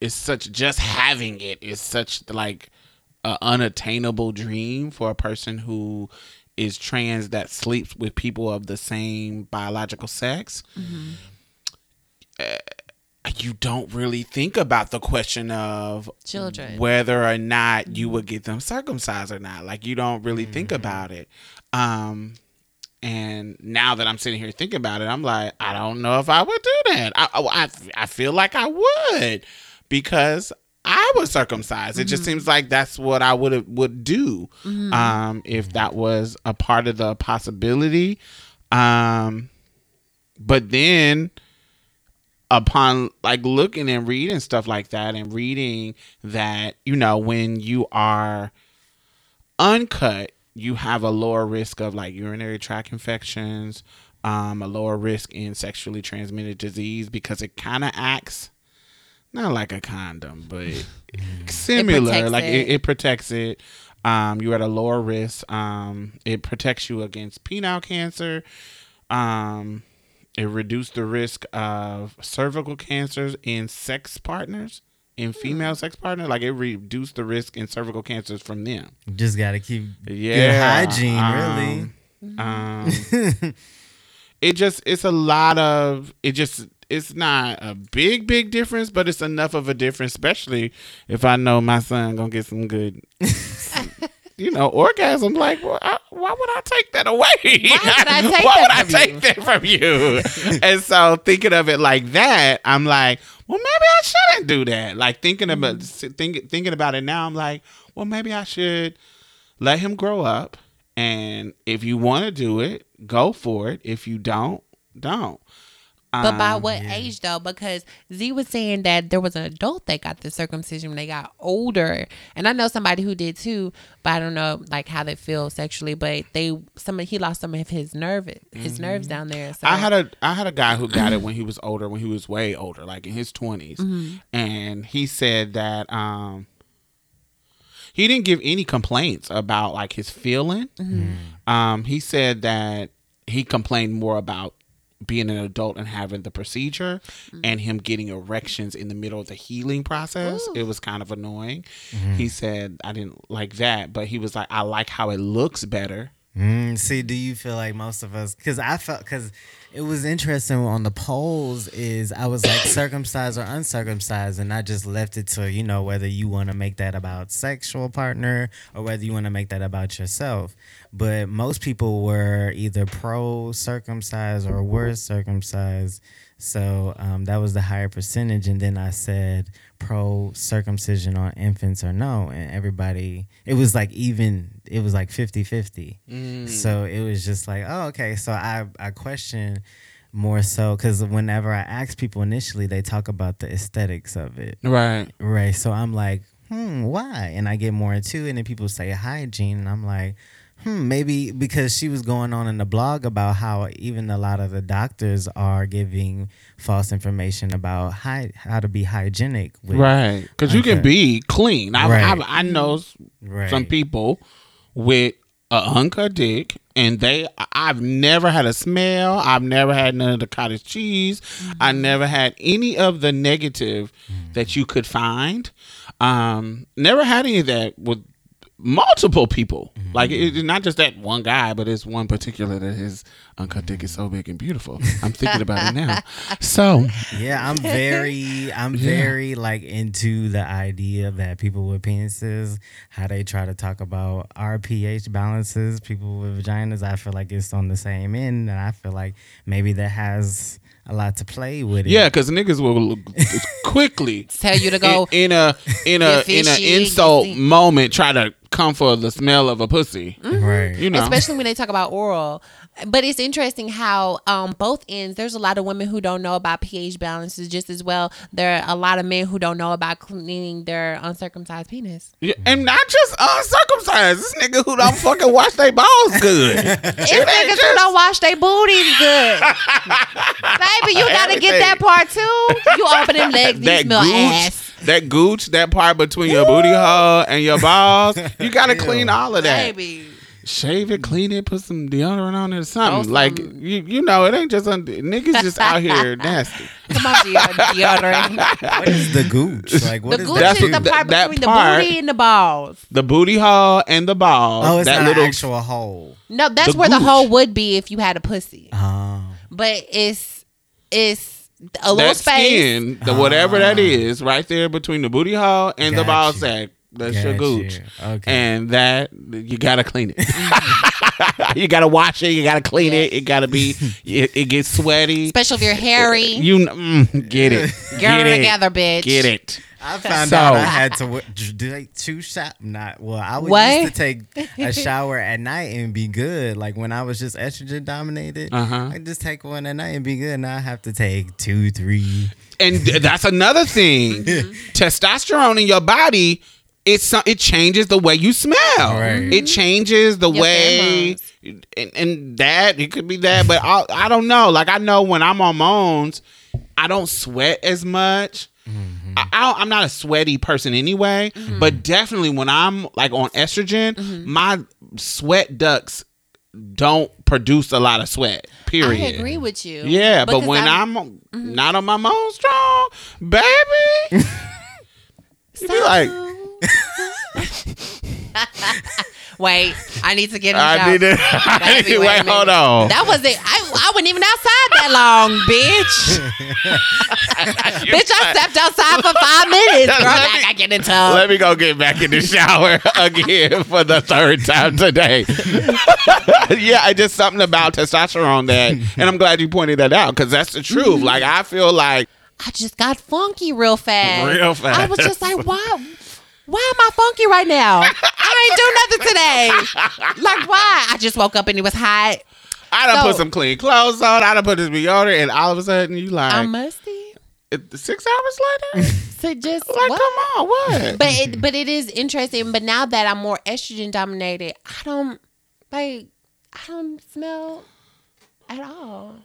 is such just having it is such like a unattainable dream for a person who is trans that sleeps with people of the same biological sex eh, you don't really think about the question of Children. whether or not you mm-hmm. would get them circumcised or not. Like you don't really think mm-hmm. about it. Um and now that i'm sitting here thinking about it i'm like i don't know if i would do that. I i, I feel like i would because I was circumcised. It just seems like that's what I would would do um, if that was a part of the possibility. Um, but then upon like looking and reading stuff like that and reading that you know when you are uncut you have a lower risk of like urinary tract infections um a lower risk in sexually transmitted disease because it kind of acts not like a condom but [LAUGHS] [LAUGHS] similar protects like it. it, it protects it um you're at a lower risk um it protects you against penile cancer um it reduced the risk of cervical cancers in sex partners, in female sex partners. Like it reduced the risk in cervical cancers from them. You just got to keep Yeah, hygiene, really. Um, um, [LAUGHS] it just it's a lot of it. Just it's not a big big difference, but it's enough of a difference, especially if I know my son gonna get some good. [LAUGHS] You know, orgasm. Like, well, I, why would I take that away? Why would I [LAUGHS] take why that would I from take you? that from you? and so, thinking of it like that, I'm like, well, maybe I shouldn't do that. Like thinking about Mm-hmm. think, thinking about it now, I'm like, well, maybe I should let him grow up and if you want to do it go for it if you don't don't But by Um, what age though? Because Z was saying that there was an adult that got the circumcision when they got older, and I know somebody who did too. But I don't know like how they feel sexually. But they some he lost some of his nerve his nerves down there. So Mm-hmm. I had a I had a guy who got it when he was older, when he was way older, like in his 20s Mm-hmm. and he said that um he didn't give any complaints about like his feeling. Mm-hmm. Um, he said that he complained more about being an adult and having the procedure Mm-hmm. and him getting erections in the middle of the healing process. It was kind of annoying. He said I didn't like that, but he was like I like how it looks better. Mm, see, do you feel like most of us? Because I felt because it was interesting on the polls. Is I was like [COUGHS] circumcised or uncircumcised, and I just left it to you know whether you want to make that about sexual partner or whether you want to make that about yourself. But most people were either pro circumcised or were circumcised. So um, that was the higher percentage. And then I said pro circumcision on infants or no. And everybody, it was like even, it was like 50 50. So it was just like, oh, okay. So I, I question more so because whenever I ask people initially, they talk about the aesthetics of it. Right. Right. So I'm like, hmm, why? And I get more into it. And then people say hygiene. And I'm like, hmm, maybe because she was going on in the blog about how even a lot of the doctors are giving false information about hy- how to be hygienic. With, Right. Because you can be clean. I, Right. I, I know Right. some people with a uncut dick, and they. I've never had a smell. I've never had none of the cottage cheese. I never had any of the negative that you could find. Um, never had any of that with multiple people. Mm-hmm. Like it's not just that one guy, but it's one particular that his uncut dick is so big and beautiful. I'm thinking about it now. [LAUGHS] So Yeah, I'm very, I'm very like into the idea that people with penises, how they try to talk about our pH balances, people with vaginas. I feel like it's on the same end, and I feel like maybe that has a lot to play with it. yeah, because niggas will quickly [LAUGHS] Tell you to go. in, in a in a in an insult moment try to come for the smell of a pussy. Mm-hmm. right. You know, especially when they talk about oral. But it's interesting how um, both ends. There's a lot of women who don't know about pH balances just as well. There are a lot of men who don't know about cleaning their uncircumcised penis. Yeah, and not just uncircumcised. This nigga who don't fucking wash their balls good. It's niggas who don't wash their booties good. Baby, you gotta get that part too. You open them legs, these that smell gooch, ass. that gooch, that part between your booty hole and your balls. You gotta clean all of that. Baby. Shave it, clean it, put some deodorant on it or something. Like some- you, you know, it ain't just un- niggas just out here [LAUGHS] nasty. Come on, deodorant. [LAUGHS] What is the gooch? [LAUGHS] Like what The is gooch That's is the part that between part- the booty and the balls. The booty hole and the balls. Oh, it's that not little an actual hole. No, that's The where the hole would be if you had a pussy. Oh. But it's it's a little that space. skin, the whatever that ah. is, right there between the booty hole and the Got ball you. sack. That's your gooch. Okay. And that you gotta clean it. [LAUGHS] you gotta wash it. You gotta clean it. It gotta be. It, it gets sweaty. Especially if you're hairy. You mm, get it. [LAUGHS] Get Get it it. together, bitch. Mm-hmm. Get it. I found So- out I had to w- do like two shot. Not well. I would What? used to take a [LAUGHS] shower at night and be good. Like when I was just estrogen dominated, Uh-huh. I just take one at night and be good. Now I have to take two, three. And that's another thing. Testosterone in your body. It's it changes the way you smell. Right. It changes the Your way, and, and that it could be that, but I, I don't know. Like I know when I'm on hormones, I don't sweat as much. Mm-hmm. I, I I'm not a sweaty person anyway, mm-hmm. but definitely when I'm like on estrogen, mm-hmm. my sweat ducts don't produce a lot of sweat. Period. I agree with you. Yeah, but when I'm, not on my most strong, baby, [LAUGHS] you be like, [LAUGHS] Wait, I need to get in the I shower. need to. [LAUGHS] I need to wait wait. Hold on. That was it. I, I wasn't even outside that long, bitch. [LAUGHS] bitch, I stepped outside for five minutes. Girl, Let I me- gotta get in tub. Let me go get back in the shower again for the third time today. yeah, I just something about testosterone that, and I'm glad you pointed that out because that's the truth. Mm-hmm. Like I feel like I just got funky real fast. Real fast. I was just like, why? Why am I funky right now? I ain't do nothing today. Like, why? I just woke up and it was hot. I done put some clean clothes on. I done put this deodorant, and all of a sudden you like I'm musty. it- six hours later. [LAUGHS] So just like, what? come on, what? But it, but it is interesting. But now that I'm more estrogen dominated, I don't like. I don't smell at all.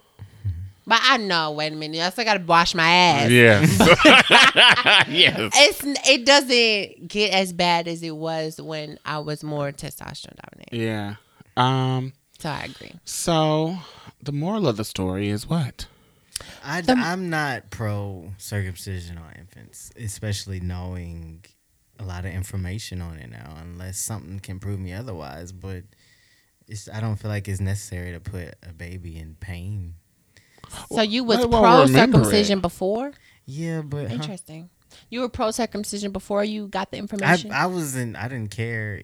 But I know. Wait a minute. I still gotta wash my ass. Yeah. [LAUGHS] [LAUGHS] yes. It's it doesn't get as bad as it was when I was more testosterone dominated. Yeah. Um. So I agree. So the moral of the story is what? I, I'm not pro circumcision on infants, especially knowing a lot of information on it now, unless something can prove me otherwise. But it's I don't feel like it's necessary to put a baby in pain. So you was they pro circumcision it. before? Yeah, but huh? Interesting. You were pro circumcision before you got the information. I wasn't. I didn't care.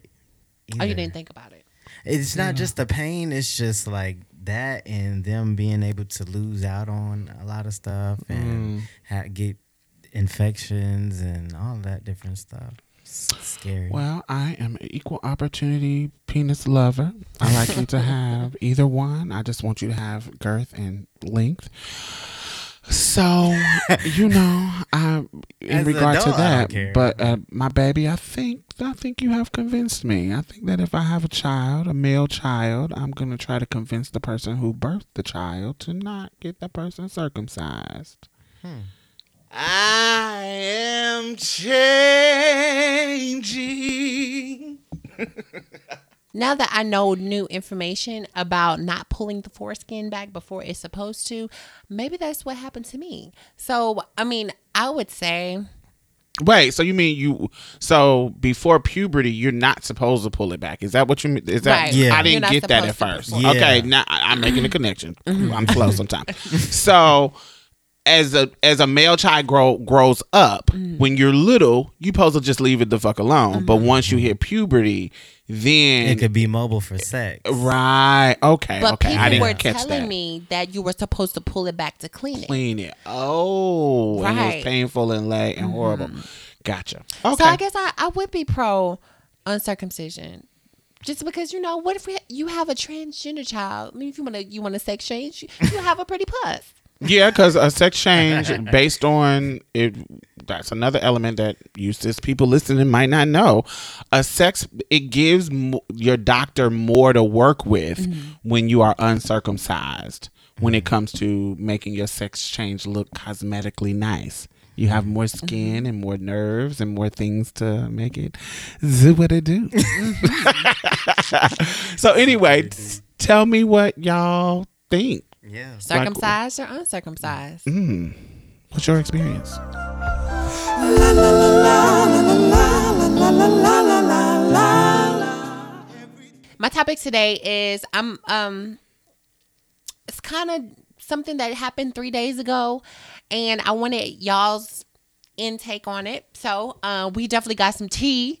oh, you didn't think about it. It's not mm-hmm. just the pain. It's just like that, and them being able to lose out on a lot of stuff and mm. ha- get infections and all that different stuff. Scary. Well, I am an equal opportunity penis lover. I like you to have [LAUGHS] either one. I just want you to have girth and length. So, you know, I in As regard to adult, don't that, but uh, my baby, I think I think you have convinced me. I think that if I have a child, a male child, I'm going to try to convince the person who birthed the child to not get the person circumcised. I am changing. Now that I know new information about not pulling the foreskin back before it's supposed to, maybe that's what happened to me. So, I mean, I would say Wait, so you mean you? So before puberty, you're not supposed to pull it back? Is that what you mean? Is that? Right. Yeah. I didn't get that at first. Yeah. Okay, now I- I'm making a connection. I'm slow sometimes. So as a as a male child grow grows up, mm. when you're little, you supposed to just leave it the fuck alone. But mm-hmm. once you hit puberty, then It could be mobile for sex. right. Okay. But okay. I people didn't were catch telling that. me that you were supposed to pull it back to clean it. Clean it. Oh, and it was Right. painful and late and mm-hmm. horrible. Gotcha. Okay. So I guess I, I would be pro uncircumcision. Just because you know, what if we, you have a transgender child? I mean, if you want to, you want a sex change, you, you have a pretty puss. Yeah, because a sex [LAUGHS] change based on it. That's another element that useless people listening might not know. A sex it gives mo- your doctor more to work with mm-hmm. when you are uncircumcised. When it mm-hmm. comes to making your sex change look cosmetically nice, you have more mm-hmm. skin and more nerves and more things to make it do what it do. [LAUGHS] so anyway, t- tell me what y'all think. Yeah. Circumcised or uncircumcised? What's your experience? My topic today is I'm um it's kind of something that happened 3 days ago and I wanted y'all's intake on it. So, uh, we definitely got some tea.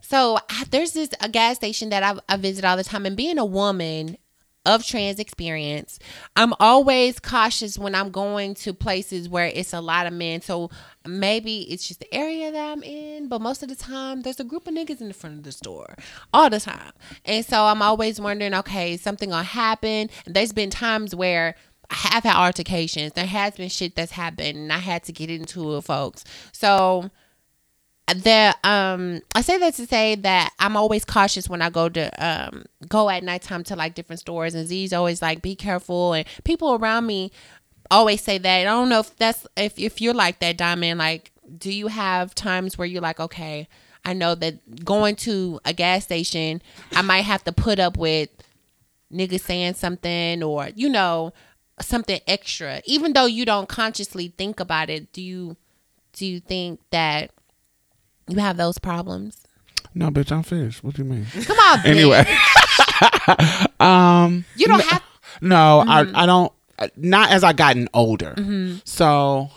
So, I- there's this a gas station that I, I visit all the time and being a woman of trans experience, I'm always cautious when I'm going to places where it's a lot of men. So maybe it's just the area that I'm in, but most of the time there's a group of niggas in the front of the store all the time. And so I'm always wondering, okay, something gonna happen? There's been times where I have had altercations. There has been shit that's happened and I had to get into it, folks. So the um I say that to say that I'm always cautious when I go to um go at nighttime to like different stores and Z's always like be careful and people around me always say that. I don't know if that's if if you're like that diamond like do you have times where you're like okay I know that going to a gas station I might have to put up with niggas saying something or you know something extra even though you don't consciously think about it do you do you think that you have those problems No, bitch, I'm fish. What do you mean? come on bitch. Anyway, [LAUGHS] um, you don't have no, Mm-hmm. I I don't. Not as I gotten older. So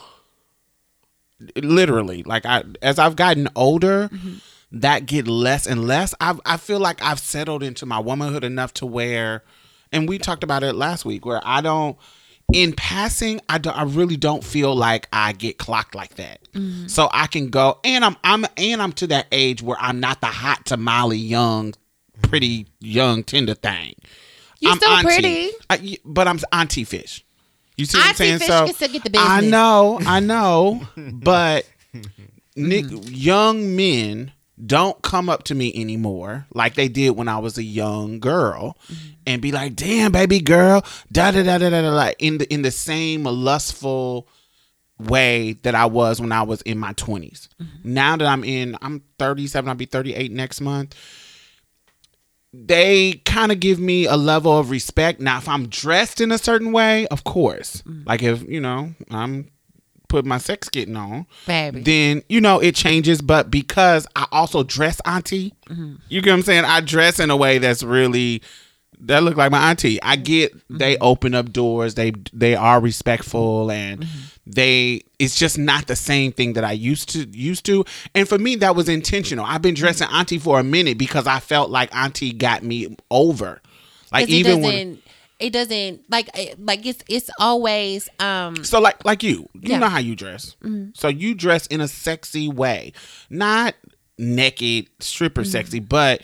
literally, like I as I've gotten older, Mm-hmm. that get less and less. I I feel like I've settled into my womanhood enough to where, and we talked about it last week, where I don't. In passing, I, do, I really don't feel like I get clocked like that. Mm-hmm. So I can go, and I'm I'm and I'm to that age where I'm not the hot tamale young, pretty young tender thing. You I'm still auntie. pretty. I, but I'm auntie fish. You see what I'm Auntie saying? fish so can still get the I know, I know, [LAUGHS] but Nick, young men don't come up to me anymore like they did when I was a young girl mm-hmm. and be like, "Damn, baby girl," da da da da da da, like in the in the same lustful way that I was when I was in my 20s. Mm-hmm. Now that I'm in, I'm 37, I'll be 38 next month. They kind of give me a level of respect. Now, if I'm dressed in a certain way, of course, mm. like if, you know, I'm put my sex getting on, Baby. then, you know, it changes. But because I also dress auntie, you get what I'm saying? I dress in a way that's really that look like my auntie. I get they open up doors. They they are respectful and they it's just not the same thing that I used to used to. And for me that was intentional. I've been dressing auntie for a minute because I felt like auntie got me over. Like even when it doesn't like it- like it's it's always um So like like you, you Yeah. Mm-hmm. know how you dress. So you dress in a sexy way, not naked stripper Mm-hmm. sexy, but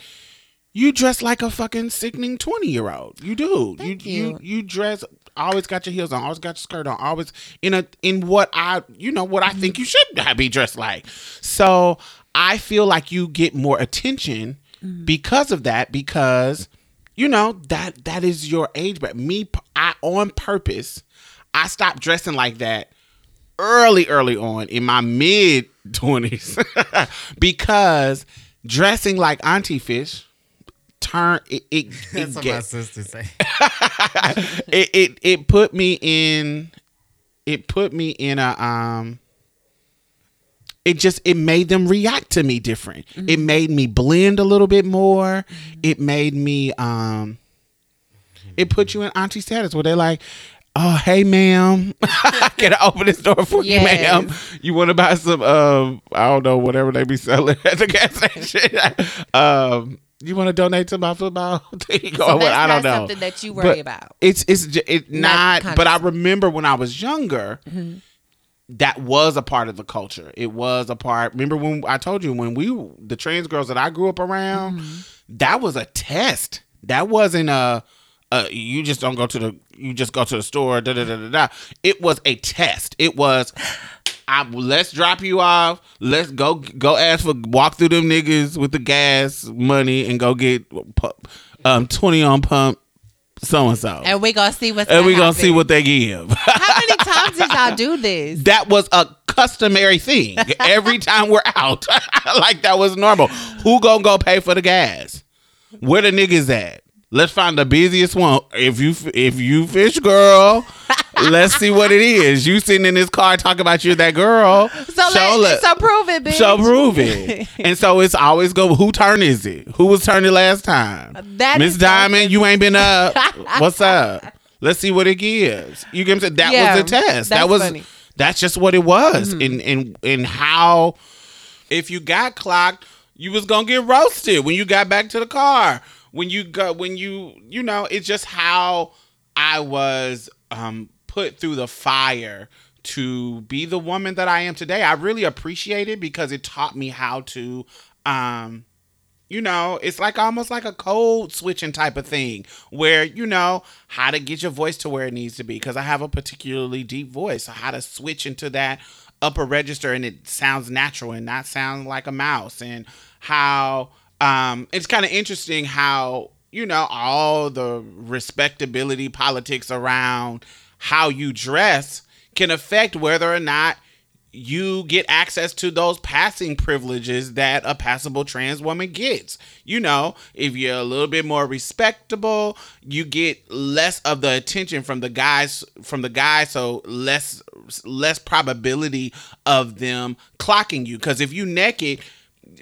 you dress like a fucking sickening twenty year old. You do. Thank you, you. you dress. Always got your heels on. Always got your skirt on. Always in a in what I you know what I Mm-hmm. think you should be dressed like. So I feel like you get more attention Mm-hmm. because of that. Because you know that that is your age. But me, I on purpose, I stopped dressing like that early, early on in my mid twenties [LAUGHS] because dressing like Auntie Fish turn it it [LAUGHS] That's it, what my get, sister say. [LAUGHS] it it it put me in it put me in a um it just it made them react to me different. Mm-hmm. It made me blend a little bit more. It made me um it put you in auntie status where they're like, Oh, hey ma'am. [LAUGHS] Can I open this door for you, ma'am? You wanna buy some um I don't know, whatever they be selling [LAUGHS] at the gas station. [LAUGHS] um you want to donate to my football team? So Or what? I don't not know. something that you worry But about. It's it's it Not not. But I remember when I was younger, that was a part of the culture. It was a part. Remember when I told you when we the trans girls that I grew up around, that was a test. That wasn't a. Uh, you just don't go to the you just go to the store da da da da da it was a test it was I, let's drop you off let's go go ask for walk through them niggas with the gas money and go get um 20 on pump so and so And we gonna see what's and we gonna happen. see what they give How many times did y'all do this? that was a customary thing. Every time we're out [LAUGHS] like that was normal. Who gonna go pay for the gas? Where the niggas at? Let's find the busiest one. If you if you fish girl let's see what it is. You sitting in this car talking about you that girl. So show let, so prove it, bitch. so prove it. [LAUGHS] And so it's always go who turn is it? Who was turning last time? That miss is diamond you ain't been up. [LAUGHS] What's up let's see what it gives you get what I'm saying? that Yeah, was the test that was funny. that's just what it was Mm-hmm. and in in how if you got clocked you was gonna get roasted when you got back to the car when you got when you you know it's just how i was um put through the fire to be the woman that i am today i really appreciate it because it taught me how to um you know, it's like almost like a code switching type of thing where, you know, how to get your voice to where it needs to be. Because I have a particularly deep voice. So how to switch into that upper register and it sounds natural and not sound like a mouse. And how um, it's kind of interesting how, you know, all the respectability politics around how you dress can affect whether or not you get access to those passing privileges that a passable trans woman gets. You know, if you're a little bit more respectable, you get less of the attention from the guys from the guys, so less less probability of them clocking you. Because if you naked,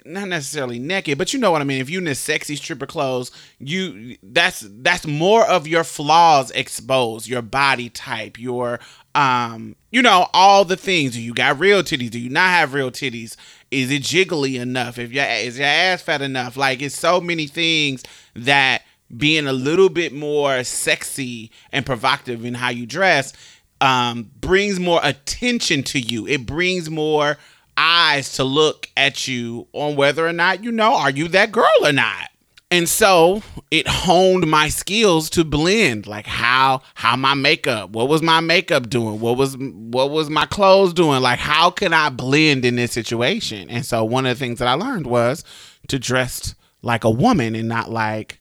not necessarily naked, but you know what I mean. If you in the sexy stripper clothes, you that's that's more of your flaws exposed, your body type, your um, you know, all the things. Do you got real titties? Do you not have real titties? Is it jiggly enough? If your is your ass fat enough? Like it's so many things that being a little bit more sexy and provocative in how you dress um, brings more attention to you. It brings more eyes to look at you on whether or not you know are you that girl or not. And so it honed my skills to blend, like how how my makeup, what was my makeup doing, what was what was my clothes doing, like how can I blend in this situation? And so one of the things that I learned was to dress like a woman and not like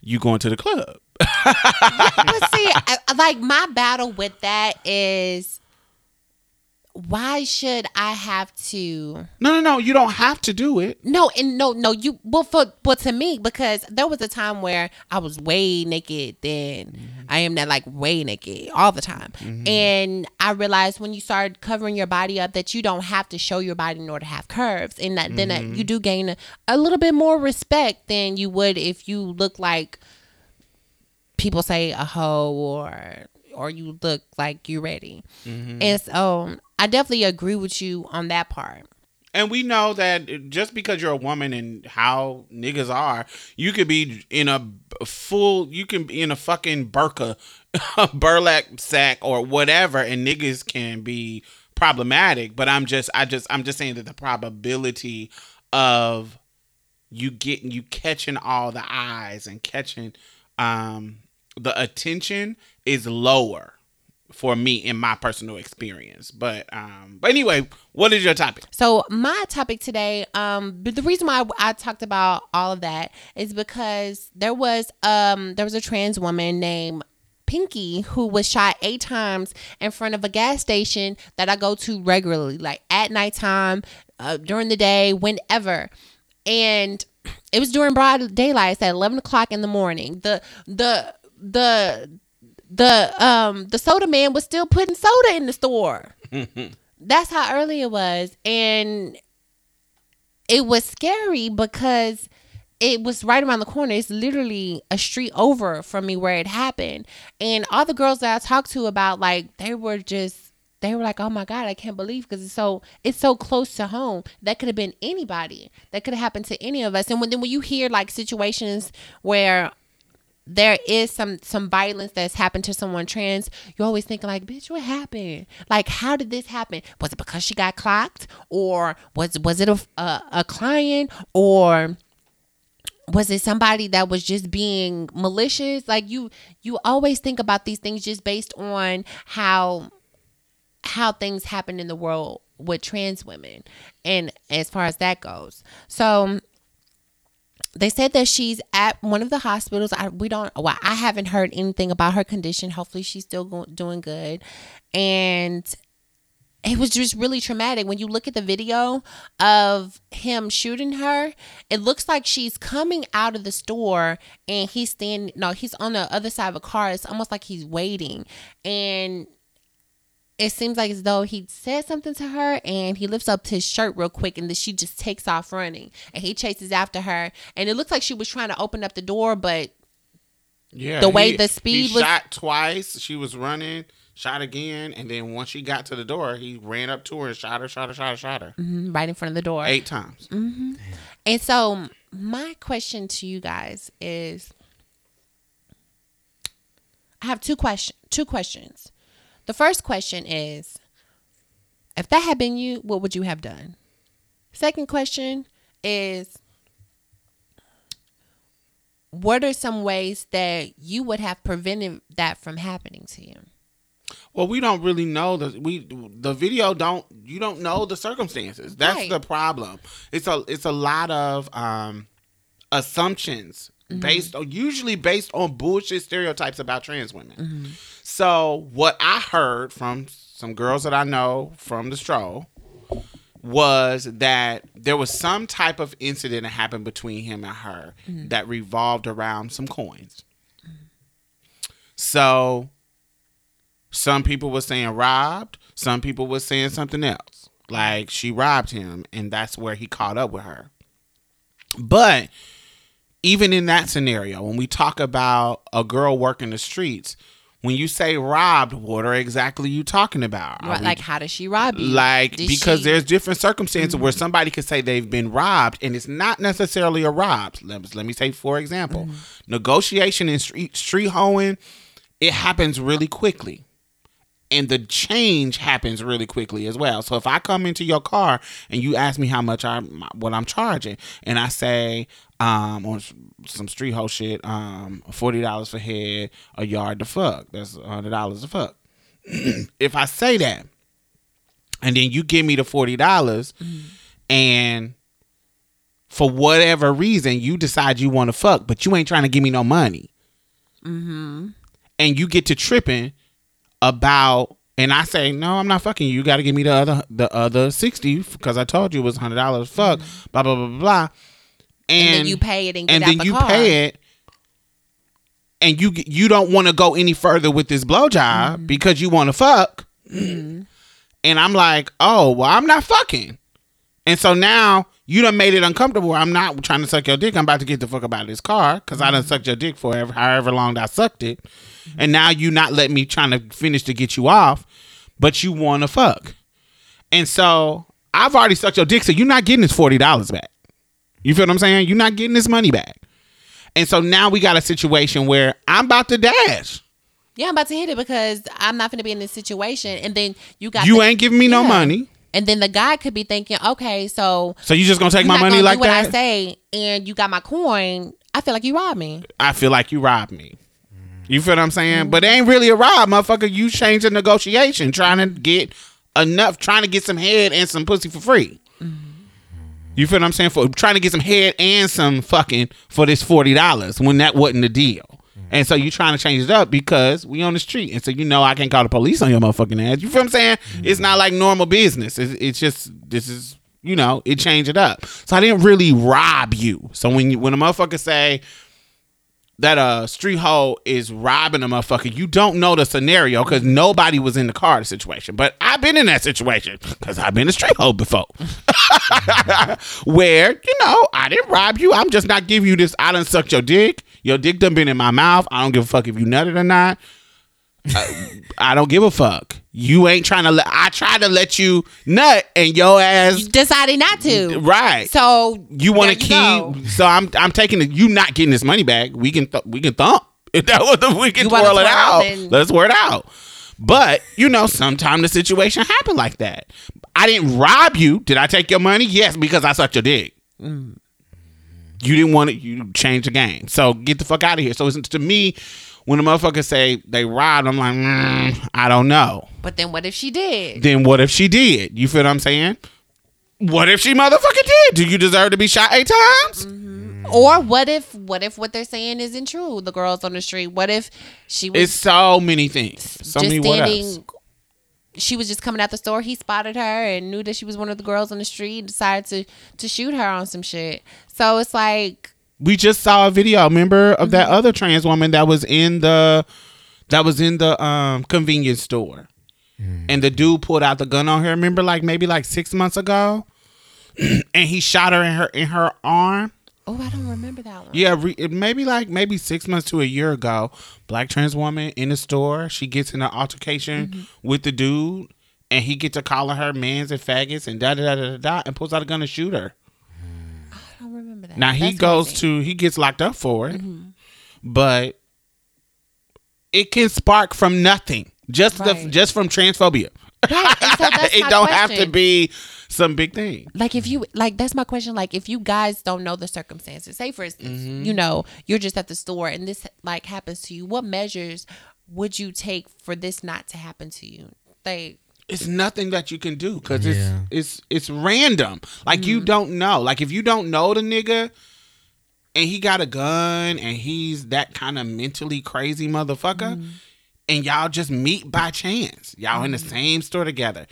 you going to the club. [LAUGHS] but see, like my battle with that is why should I have to? No, no, no, you don't have to do it. No, and no, no, you. Well, for but to me, because there was a time where I was way naked than mm-hmm. I am now, like way naked all the time, mm-hmm. and I realized when you start covering your body up that you don't have to show your body in order to have curves, and that then uh, you mm-hmm. do gain a, a little bit more respect than you would if you look like people say a hoe or or you look like you're ready. And so I definitely agree with you on that part. And we know that just because you're a woman and how niggas are, you could be in a full, you can be in a fucking burqa, [LAUGHS] burlap sack or whatever, and niggas can be problematic. But I'm just, I just, I'm just saying that the probability of you getting, you catching all the eyes and catching um the attention is lower for me in my personal experience. But um but anyway, what is your topic? So my topic today, um, the reason why I talked about all of that is because there was um there was a trans woman named Pinky who was shot eight times in front of a gas station that I go to regularly, like at nighttime, uh, during the day, whenever, and it was during broad daylight. It's at eleven o'clock in the morning. The the the the um the soda man was still putting soda in the store [LAUGHS] that's how early it was, and it was scary because it was right around the corner. It's literally a street over from me where it happened. And all the girls that I talked to about like they were just they were like, "Oh my god, I can't believe because it's so it's so close to home. That could have been anybody. That could have happened to any of us." And when then when you hear like situations where there is some some violence that's happened to someone trans, you're always think like, bitch, what happened? Like, how did this happen? Was it because she got clocked, or was was it a a, a client, or was it somebody that was just being malicious? Like you you always think about these things just based on how how things happen in the world with trans women and as far as that goes. So they said that she's at one of the hospitals. I we don't. Well, I haven't heard anything about her condition. Hopefully, she's still go, doing good. And it was just really traumatic when you look at the video of him shooting her. It looks like she's coming out of the store and he's standing. No, he's on the other side of a car. It's almost like he's waiting, and it seems like as though he said something to her and he lifts up his shirt real quick and then she just takes off running. And he chases after her. And it looks like she was trying to open up the door but Yeah, The way he- the speed he was- shot twice. She was running, shot again, and then once she got to the door, he ran up to her and shot her, shot her, shot her, shot her. Mm, right in front of the door. Eight times. and so my question to you guys is i have two question two questions the first question is if that had been you what would you have done second question is what are some ways that you would have prevented that from happening to you Well, we don't really know the we the video don't you don't know the circumstances. That's Right. the problem. It's a it's a lot of um assumptions Mm-hmm. based on usually based on bullshit stereotypes about trans women. Mm-hmm. So what I heard from some girls that I know from the stroll was that there was some type of incident that happened between him and her mm-hmm. that revolved around some coins. Mm-hmm. So some people were saying robbed, some people were saying something else. Like she robbed him and that's where he caught up with her. But even in that scenario, when we talk about a girl working the streets, when you say robbed, what are exactly you talking about? Right, we like how does she rob you? Like Did because she- there's different circumstances where mm-hmm. somebody could say they've been robbed and it's not necessarily a rob. Let, let me say for example mm-hmm. negotiation and street street hoeing it happens really quickly and the change happens really quickly as well. So if i come into your car and you ask me how much i what i'm charging and i say um on some street hoe shit um $40 for head a yard to fuck that's $100 to fuck. [CLEARS THROAT] If i say that and then you give me the forty dollars, and for whatever reason you decide you want to fuck, but you ain't trying to give me no money, mm-hmm. and you get to tripping about, and I say no, I'm not fucking you. You got to give me the other the other sixty because I told you it was hundred dollars. Fuck, blah blah blah blah blah, and, and then you pay it and get and then the you car. pay it and you you don't want to go any further with this blowjob Mm-hmm. because you want to fuck and i'm like oh well i'm not fucking and so now you done made it uncomfortable i'm not trying to suck your dick i'm about to get the fuck about this car because i Mm-hmm. done sucked your dick for however long i sucked it and now you not letting me trying to finish to get you off but you want to fuck and so i've already sucked your dick so you're not getting this $40 back you feel what i'm saying you're not getting this money back and so now we got a situation where I'm about to dash. Yeah, I'm about to hit it because I'm not going to be in this situation. And then you got You the- ain't giving me no money. And then the guy could be thinking, okay, so So you just gonna take my money like what that? I say, and you got my coin. I feel like you robbed me. I feel like you robbed me. You feel what I'm saying? But it ain't really a rob, motherfucker. You changed the negotiation, trying to get enough, trying to get some head and some pussy for free. You feel what I'm saying? For trying to get some head and some fucking for this forty dollars when that wasn't the deal. And so you trying to change it up because we on the street, and so you know I can't call the police on your motherfucking ass. You feel what I'm saying? Mm-hmm. It's not like normal business. It's, it's just this is you know it changed it up. So I didn't really rob you. So when you, when a motherfucker say that a street hoe is robbing a motherfucker, you don't know the scenario because nobody was in the car the situation. But I've been in that situation because I've been a street hoe before. [LAUGHS] Where, you know, I didn't rob you. I'm just not giving you this. I done sucked your dick. Your dick done been in my mouth. I don't give a fuck if you nutted or not. I don't give a fuck. You ain't trying to let I tried to let you nut and your ass Decided not to. right. So You want to keep. go. So I'm I'm taking it. You not getting this money back. We can th- we can thump. [LAUGHS] If that was the we can You twirl it out. then- Let's work it out. But you know, sometimes the situation happened like that. I didn't rob you. Did I take your money? Yes, because I sucked your dick. Mm. You didn't want it. You changed the game. So get the fuck out of here. So it's, to me, when a motherfucker say they robbed, I'm like, mm, I don't know. But then what if she did? Then what if she did? You feel what I'm saying? What if she motherfucking did? Do you deserve to be shot eight times? Or what if what if what they're saying isn't true? The girls on the street. What if she was It's so many things. So many what else? Standing she was just coming out the store, he spotted her and knew that she was one of the girls on the street and decided to to shoot her on some shit. So it's like We just saw a video, remember, of Mm-hmm. that other trans woman that was in the that was in the um convenience store. And the dude pulled out the gun on her, remember like maybe like 6 months ago? [CLEARS THROAT] and he shot her in her in her arm. Oh, I don't remember that one. Yeah, re- maybe like maybe six months to a year ago, black trans woman in the store. She gets in an altercation Mm-hmm. with the dude, and he gets to calling her mans and faggots and da da da da da, and pulls out a gun to shoot her. I don't remember that. Now he That's goes to he gets locked up for it, Mm-hmm. but it can spark from nothing, just the just from transphobia. Right, so [LAUGHS] it don't have to be some big thing. like if you like that's my question like if you guys don't know the circumstances say for instance Mm-hmm. you know you're just at the store and this like happens to you what measures would you take for this not to happen to you like it's nothing that you can do because Yeah. it's it's it's random. Like you mm-hmm. don't know. Like if you don't know the nigga and he got a gun and he's that kind of mentally crazy motherfucker mm-hmm. and y'all just meet by chance. Y'all in the mm-hmm. same store together.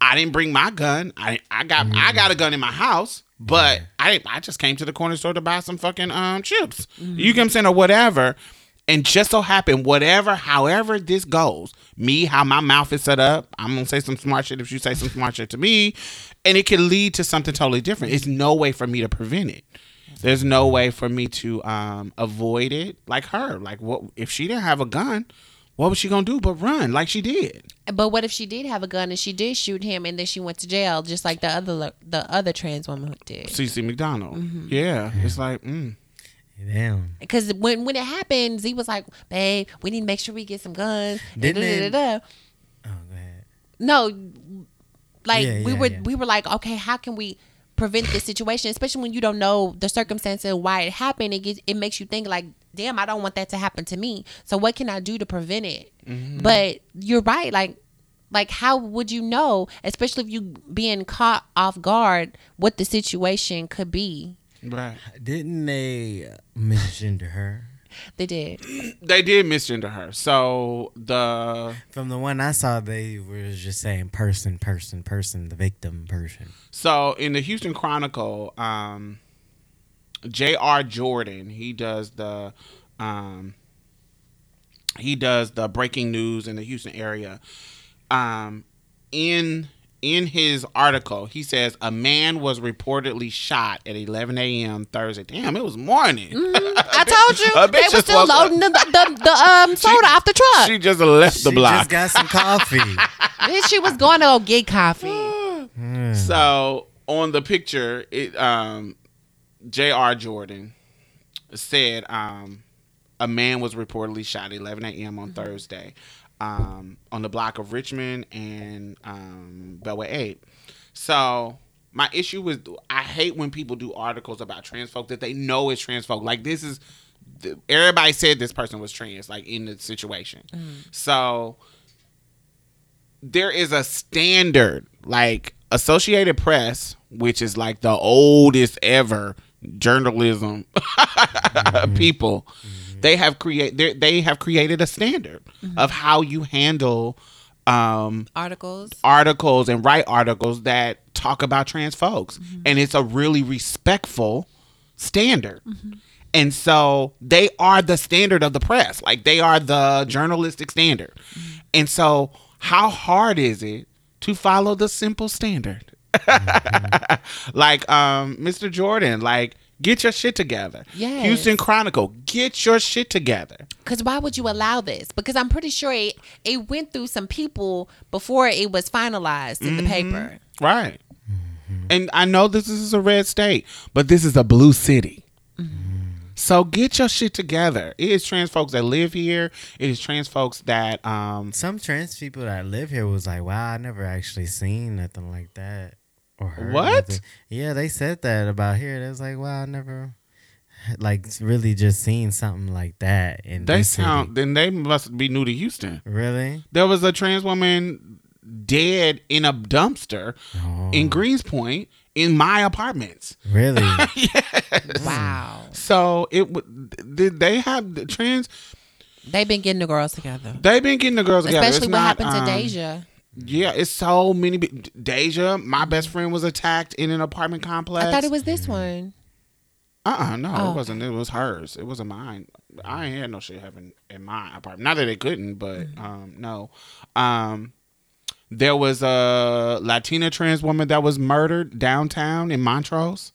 I didn't bring my gun. I I got I got a gun in my house, but I I just came to the corner store to buy some fucking um chips. You get what I'm saying or whatever. And just so happened, whatever, however this goes, me, how my mouth is set up, I'm gonna say some smart shit if you say some smart shit to me, and it can lead to something totally different. It's no way for me to prevent it. There's no way for me to um avoid it like her. Like what if she didn't have a gun, what was she gonna do but run like she did? but what if she did have a gun and she did shoot him and then she went to jail just like the other the other trans woman did CeCe McDonald. Yeah. It's like, mm. Damn. because when when it happened Z was like babe we need to make sure we get some guns Didn't Da, da, it- da, da. Oh, go ahead. no like Yeah, we yeah, were yeah. we were like okay how can we prevent this situation especially when you don't know the circumstances and why it happened it gets it makes you think like damn i don't want that to happen to me so what can i do to prevent it Mm-hmm. but you're right like like how would you know especially if you being caught off guard what the situation could be Right. Didn't they mention to her? they did [CLEARS THROAT] They did misgender her. So the From the one I saw, they were just saying person, person, person, the victim, person. so in the Houston Chronicle, um J.R. Jordan, he does the um he does the breaking news in the Houston area. Um in in his article, he says a man was reportedly shot at 11 a.m. Thursday. Damn, it was morning. [LAUGHS] i told you they were still loading the, the, the um soda off the truck She just left the she block. just got some coffee. [LAUGHS] Then she was going to go get coffee So on the picture, it um J.R. Jordan said um a man was reportedly shot at 11 a.m. on Thursday um on the block of Richmond and um Beltway 8. So my issue with I hate when people do articles about trans folk that they know is trans folk. Like this is everybody said this person was trans like in the situation. So there is a standard like Associated Press, which is like the oldest ever journalism [LAUGHS] mm-hmm. people. Mm-hmm. They have create they they have created a standard mm-hmm. of how you handle um articles articles and write articles that talk about trans folks and it's a really respectful standard And so they are the standard of the press. Like they are the journalistic standard. And so how hard is it to follow the simple standard? [LAUGHS] like um Mr. Jordan, like get your shit together. Yeah. Houston Chronicle, get your shit together. Because why would you allow this? Because I'm pretty sure it, it went through some people before it was finalized in the paper. Right. And I know this is a red state, but this is a blue city. So get your shit together. It is trans folks that live here. It is trans folks that um Some trans people that live here was like, "Wow, I never actually seen nothing like that." Or heard What? nothing." Yeah, they said that about here. They was like, "Wow, I never." Like really, just seen something like that in they this city. sound then they must be new to Houston. really. There was a trans woman dead in a dumpster Oh, in Greenspoint in my apartments. really? [LAUGHS] Wow. So it w- did they have the trans They've been getting the girls together. they've been getting the girls together. Especially It's what not, happened to um, Deja. Yeah, it's so many. be- Deja, my best friend was attacked in an apartment complex. I thought it was this one. Uh uh no, Oh. it wasn't. It was hers. It wasn't mine. I ain't had no shit happen in my apartment. Not that it couldn't, but Mm-hmm. um no. Um there was a Latina trans woman that was murdered downtown in Montrose.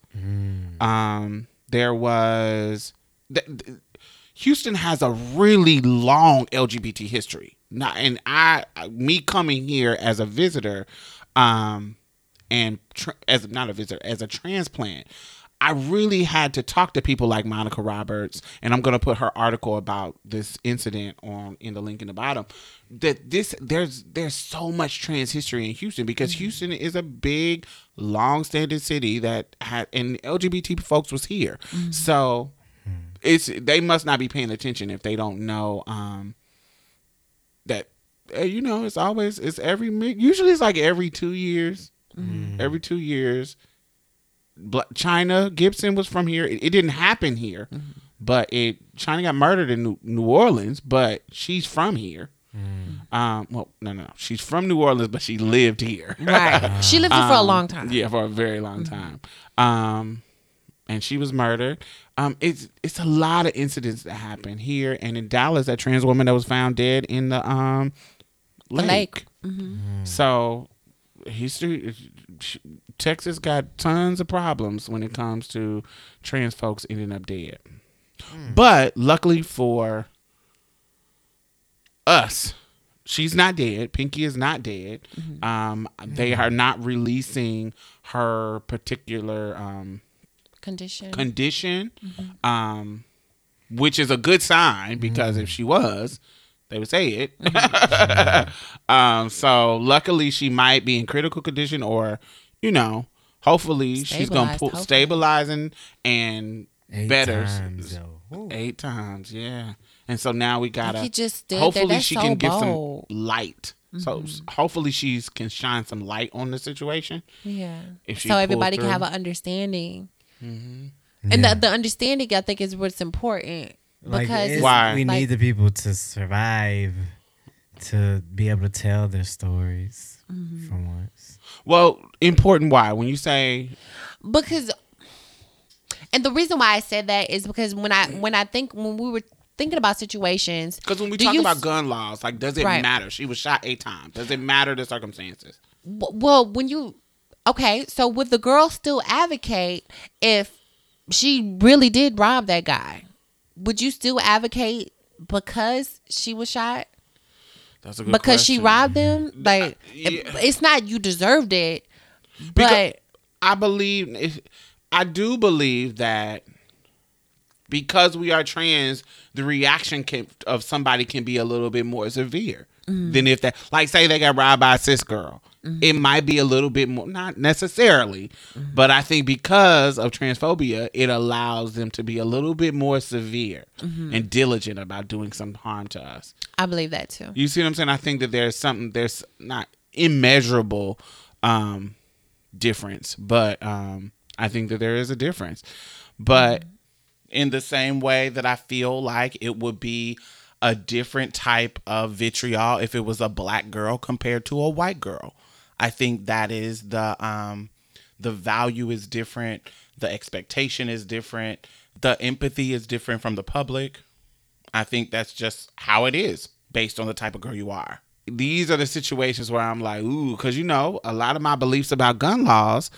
Um there was th- th- Houston has a really long LGBT history. Not and I me coming here as a visitor um and tr- as not a visitor as a transplant I really had to talk to people like Monica Roberts, and I'm going to put her article about this incident on in the link in the bottom. That this there's there's so much trans history in Houston because Houston is a big, long-standing city that had and LGBT folks was here, so it's they must not be paying attention if they don't know um, that uh, you know it's always it's every usually it's like every two years, every two years. Chyna Gibson was from here. It, it didn't happen here, but it Chyna got murdered in New, New Orleans, but she's from here. Um, well, no, no, no, she's from New Orleans, but she lived here. Right. [LAUGHS] she lived here for a Um, long time. Yeah, for a very long time. Um, and she was murdered. Um, it's it's a lot of incidents that happen here and in Dallas. That trans woman that was found dead in the um The lake. lake. So history, Texas got tons of problems when it comes to trans folks ending up dead. But luckily for us, she's not dead. Pinky is not dead. Um, they are not releasing her particular um, Condition. condition, um, which is a good sign because if she was, they would say it. [LAUGHS] um, so luckily, she might be in critical condition, or you know, hopefully she's gonna Stabilized, pull hopefully. stabilizing and Eight better. times, Eight times, yeah. And so now we gotta. he just stood hopefully, she so can give some light. So hopefully, she's can shine some light on the situation. yeah. If she so pulled everybody can have an understanding. And Yeah. the, the understanding, I think, is what's important. Like, Because Why? we like- need the people to survive to be able to tell their stories Mm-hmm. for once. Well, important. Why? When you say because and the reason why I said that is because when I when I think when we were thinking about situations Because when we talk you about gun laws, like, does it Right. matter? She was shot eight times. Does it matter the circumstances? well when you okay so would the girl still advocate if she really did rob that guy? Would you still advocate because she was shot? That's a good because she robbed them [LAUGHS] like it- yeah. it's not you deserved it Because- but I believe, if- I do believe that because we are trans, the reaction can, of somebody can be a little bit more severe Mm-hmm. than if that, like, say they got robbed by a cis girl. Mm-hmm. It might be a little bit more, not necessarily, mm-hmm. but I think because of transphobia, it allows them to be a little bit more severe and diligent about doing some harm to us. I believe that too You see what I'm saying? I think that there's something there's not immeasurable um difference, but um I think that there is a difference. But in the same way that I feel like it would be a different type of vitriol if it was a black girl compared to a white girl. I think that is the um the value is different, the expectation is different, the empathy is different from the public. I think that's just how it is based on the type of girl you are. These are the situations where I'm like, ooh, because you know, a lot of my beliefs about gun laws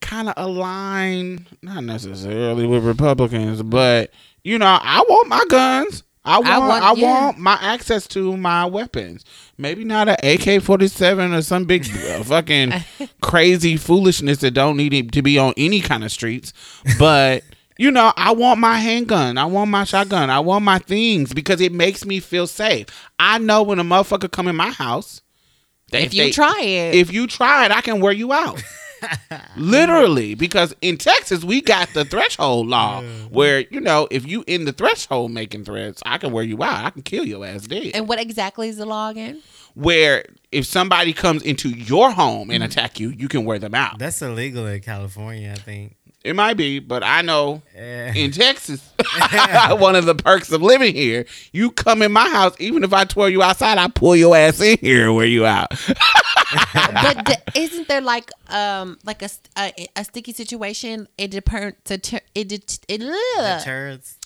kind of align, not necessarily with Republicans, but you know, I want my guns. I want, I want- want, yeah. my access to my weapons. Maybe not an AK forty seven or some big [LAUGHS] uh, fucking crazy foolishness that don't need to be on any kind of streets, but. You know, I want my handgun. I want my shotgun. I want my things because it makes me feel safe. I know when a motherfucker come in my house, that If you try it. if you try it, I can wear you out. Literally, because in Texas we got the threshold law where you know if you in the threshold making threats, I can wear you out. I can kill your ass dead. And what exactly is the law again? where if somebody comes into your home and mm. attack you, you can wear them out. That's illegal in California, I think. It might be, but I know Yeah. in Texas, [LAUGHS] [LAUGHS] one of the perks of living here, you come in my house, even if I twirl you outside, I pull your ass in here and wear you out. [LAUGHS] but d- isn't there like um like a, a, a sticky situation? It depends. It it, it, ugh. Deterrents.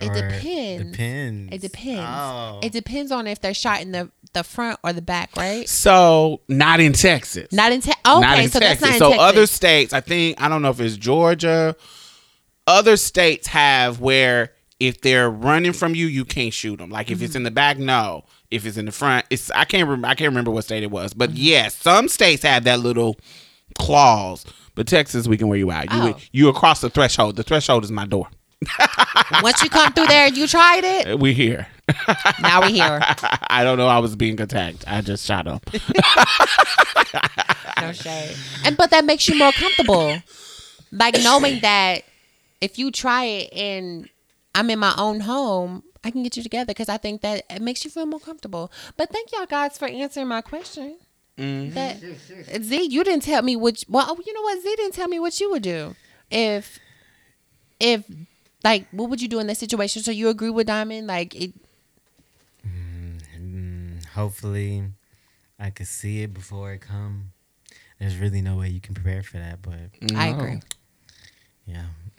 It depends. Depends. It depends. Oh. It depends on if they're shot in the the front or the back, right? So, not in Texas. Not in Texas. Okay, not in so Texas. that's not in so Texas. other states, I think I don't know if it's Georgia. Other states have where if they're running from you, you can't shoot them. Like if Mm-hmm. it's in the back, no. If it's in the front, it's I can't remember. I can't remember what state it was, but yes, some states have that little clause. But Texas, we can wear you out. You Oh. you across the threshold. The threshold is my door. [LAUGHS] Once you come through there, you tried it. Uh, we here. [LAUGHS] Now we here. [LAUGHS] I don't know. I was being attacked. I just shot up. No shade. And but that makes you more comfortable, like knowing that if you try it and I'm in my own home, I can get you together because I think that it makes you feel more comfortable. But thank y'all guys for answering my question. That Z, you didn't tell me which. Well, oh, you know what? Z didn't tell me what you would do if, if, like, what would you do in this situation? So you agree with Diamond? Like, it, Mm, hopefully, I could see it before it come. There's really no way you can prepare for that, but I agree. yeah. [LAUGHS]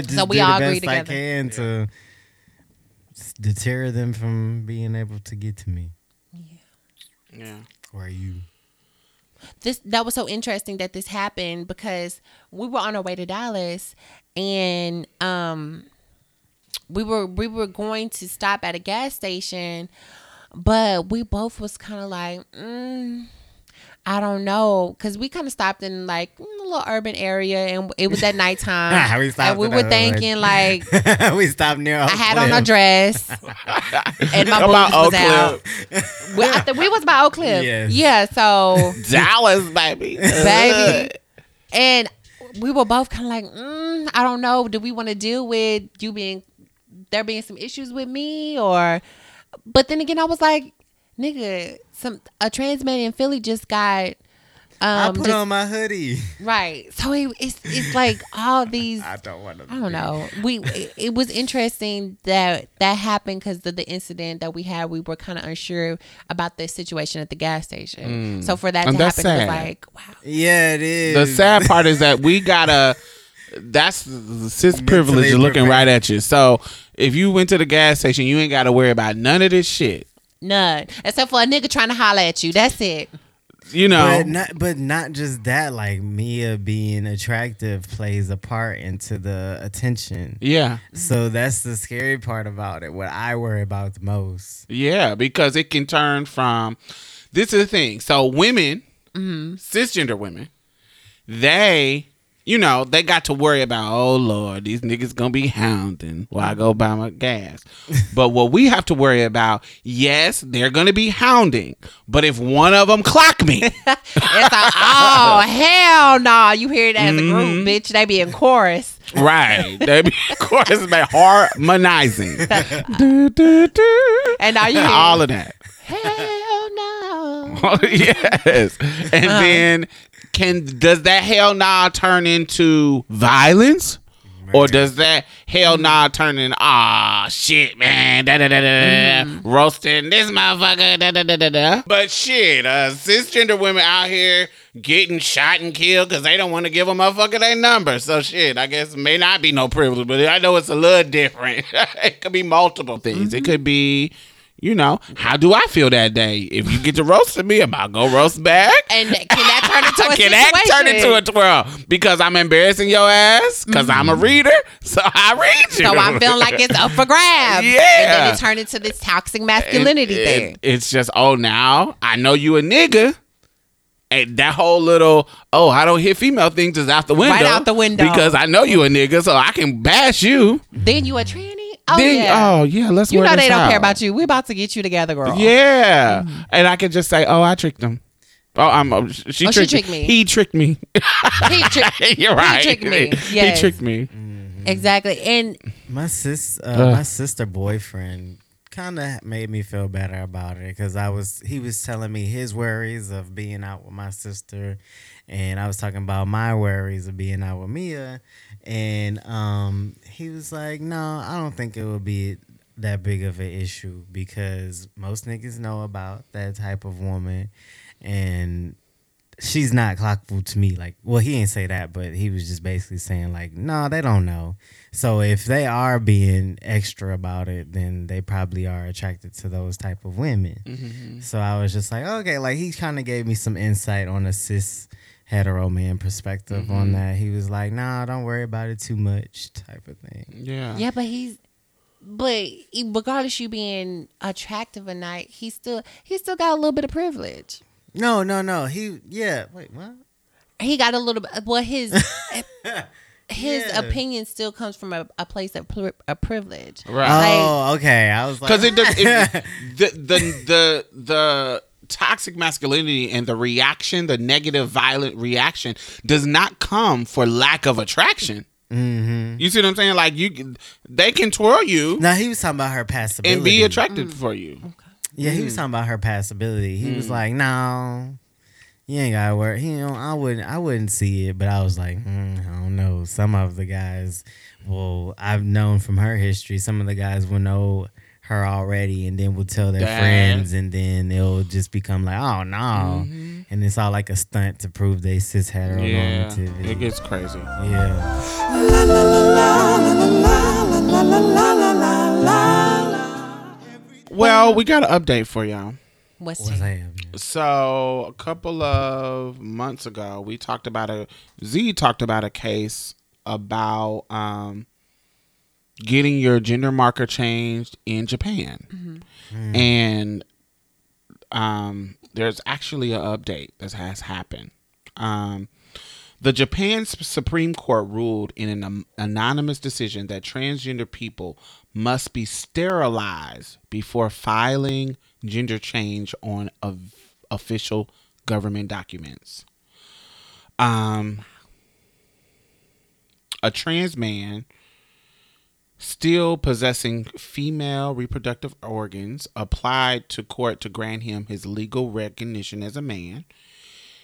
Just So we do all the agree best I together. can to s- deter them from being able to get to me Yeah. Yeah. Or you. this that was so interesting that this happened because we were on our way to Dallas and um we were we were going to stop at a gas station but we both was kind of like mm, I don't know because we kind of stopped in like mm, a little urban area and it was at nighttime [LAUGHS] We stopped and we were a hood. thinking like [LAUGHS] we stopped near. I had on a dress [LAUGHS] and my About boobs was Oak out. We, th- we was by Oak Cliff. Yes. Yeah, so Dallas, baby. baby. And we were both kind of like, mm, I don't know. Do we want to deal with you being there being some issues with me or? But then again, I was like, nigga, some a trans man in Philly just got. I Um, put just- on my hoodie. right, so it, it's it's like all [LAUGHS] these. I don't want to. I don't know. We it, it was interesting that that happened because of the incident that we had. We were kind of unsure about the situation at the gas station. So for that And to that's happen, it was sad. like, wow. Yeah, it is. The sad part is that we gotta. That's the cis privilege looking prepared. right at you. So if you went to the gas station, you ain't got to worry about none of this shit. None. Except for a nigga trying to holler at you. That's it. You know, But not, but not just that. Like Mia being attractive plays a part into the attention. yeah, So that's the scary part about it. What I worry about the most. yeah, because it can turn from. This is the thing. So women, mm-hmm. cisgender women, they, you know, they got to worry about. Oh Lord, these niggas gonna be hounding while I go buy my gas. [LAUGHS] but what we have to worry about, yes, they're gonna be hounding. But if one of them clock me. [LAUGHS] It's like, oh [LAUGHS] hell no! You hear that as a Mm-hmm. group, bitch. They be in chorus. Right. They be, of course, it's harmonizing. Do, do, do. And now you hear All of that. no. [LAUGHS] yes. And Uh-huh. then can does that hell nah turn into violence? Or does that hell nah turn in ah shit man da da da da da roasting this motherfucker da da da da da. But shit, uh, cisgender women out here getting shot and killed because they don't want to give a motherfucker their number. So shit, I guess may not be no privilege, but I know it's a little different. [LAUGHS] it could be multiple things. It could be. You know, how do I feel that day? If you get to roast me, am I gonna roast back? And can that turn into a [LAUGHS] Can that turn into a twirl? Because I'm embarrassing your ass? Because I'm a mm. reader? So I read you. So I'm feeling like it's up for grabs. And Yeah. then it turned into this toxic masculinity It- thing. it- it's just, oh, now I know you a nigga. And that whole little, oh, I don't hit female things is out the window. right out the window. Because I know you a nigga, so I can bash you. then you a tranny? Oh then, yeah. oh, yeah, let's go. you work know they this don't care about you. We're about to get you together, girl. Yeah. And I can just say, oh, I tricked him. Oh, I'm. uh, She, Oh, she tricked, tricked me. He tricked me. He [LAUGHS] tri- You're right. tricked me. He tricked me. exactly. And My sis, uh, Ugh. my sister boyfriend, kind of made me feel better about it because I was he was telling me his worries of being out with my sister, and I was talking about my worries of being out with Mia, and um, he was like, "No, I don't think it would be that big of an issue because most niggas know about that type of woman, and." She's not clockful to me. Like, well, he didn't say that, but he was just basically saying, like, no, they don't know. So if they are being extra about it, then they probably are attracted to those type of women. So I was just like, okay, like he kind of gave me some insight on a cis hetero man perspective on mm-hmm. that. He was like, nah, don't worry about it too much, type of thing. Yeah. yeah, but he's but regardless you being attractive or not, he still he still got a little bit of privilege. No, no, no. He, yeah. Wait, what? He got a little bit. Well, his [LAUGHS] his Yeah. opinion still comes from a, a place of pri- a privilege. Right. Oh, okay. I was like, because it does it, [LAUGHS] the the the the toxic masculinity and the reaction the negative violent reaction does not come for lack of attraction mm-hmm. you see what i'm saying like you they can twirl you No, he was talking about her passability and be attracted for you Yeah, he was talking about her passability. He was like, "No, you ain't gotta worry." He, you know, I wouldn't, I wouldn't see it, but I was like, mm, I don't know. Some of the guys, well, I've known from her history, some of the guys will know her already, and then we'll tell their Damn. friends, and then it'll just become like, "Oh no," and it's all like a stunt to prove they cis yeah heteronormativity. it gets crazy yeah. well we got an update for y'all What's What's that? that? So a couple of months ago, we talked about a Z talked about a case about um, getting your gender marker changed in Japan, and um, there's actually an update that has happened. Um, the Japan Supreme Court ruled in an um, anonymous decision that transgender people must be sterilized before filing gender change on of official government documents. Um, a trans man still possessing female reproductive organs applied to court to grant him his legal recognition as a man.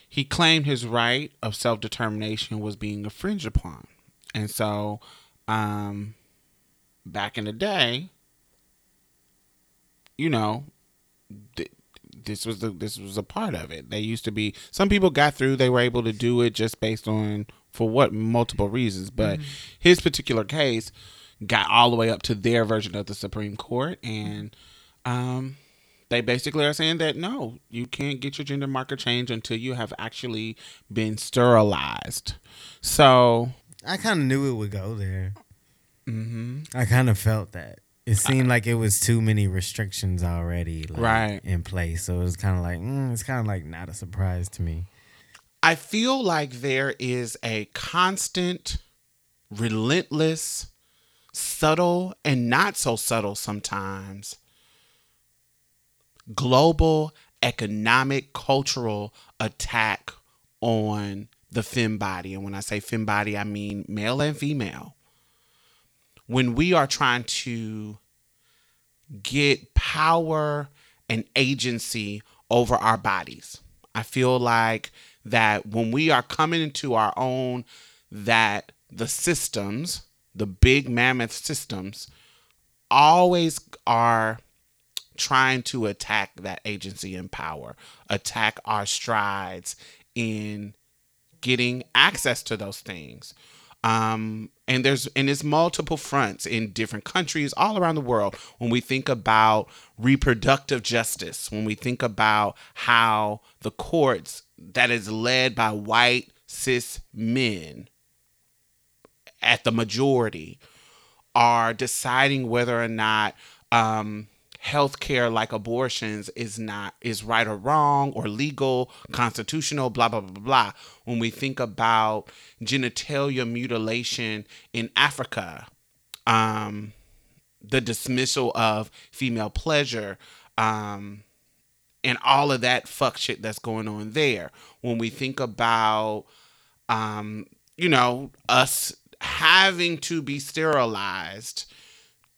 He claimed his right of self determination was being infringed upon. And so, um, back in the day, you know, th- this was the this was a part of it. They used to be some people got through. They were able to do it just based on for what multiple reasons. But his particular case got all the way up to their version of the Supreme Court, and um, they basically are saying that no, you can't get your gender marker changed until you have actually been sterilized. So I kind of knew it would go there. Mm-hmm. I kind of felt that. It seemed like it was too many restrictions already, like, Right. in place. So it was kind of like mm, it's kind of like not a surprise to me. I feel like there is a constant, relentless, subtle, and not so subtle sometimes global economic, cultural attack on the femme body. And when I say femme body, I mean male and female. When we are trying to get power and agency over our bodies. I feel like that when we are coming into our own, that the systems, the big mammoth systems always are trying to attack that agency and power, attack our strides in getting access to those things. Um, and there's and it's multiple fronts in different countries all around the world. When we think about reproductive justice, when we think about how the courts that is led by white cis men at the majority are deciding whether or not um, healthcare like abortions is not is right or wrong or legal, constitutional, blah blah blah blah. When we think about genitalia mutilation in Africa, um, the dismissal of female pleasure, um, and all of that fuck shit that's going on there. When we think about, um, you know, us having to be sterilized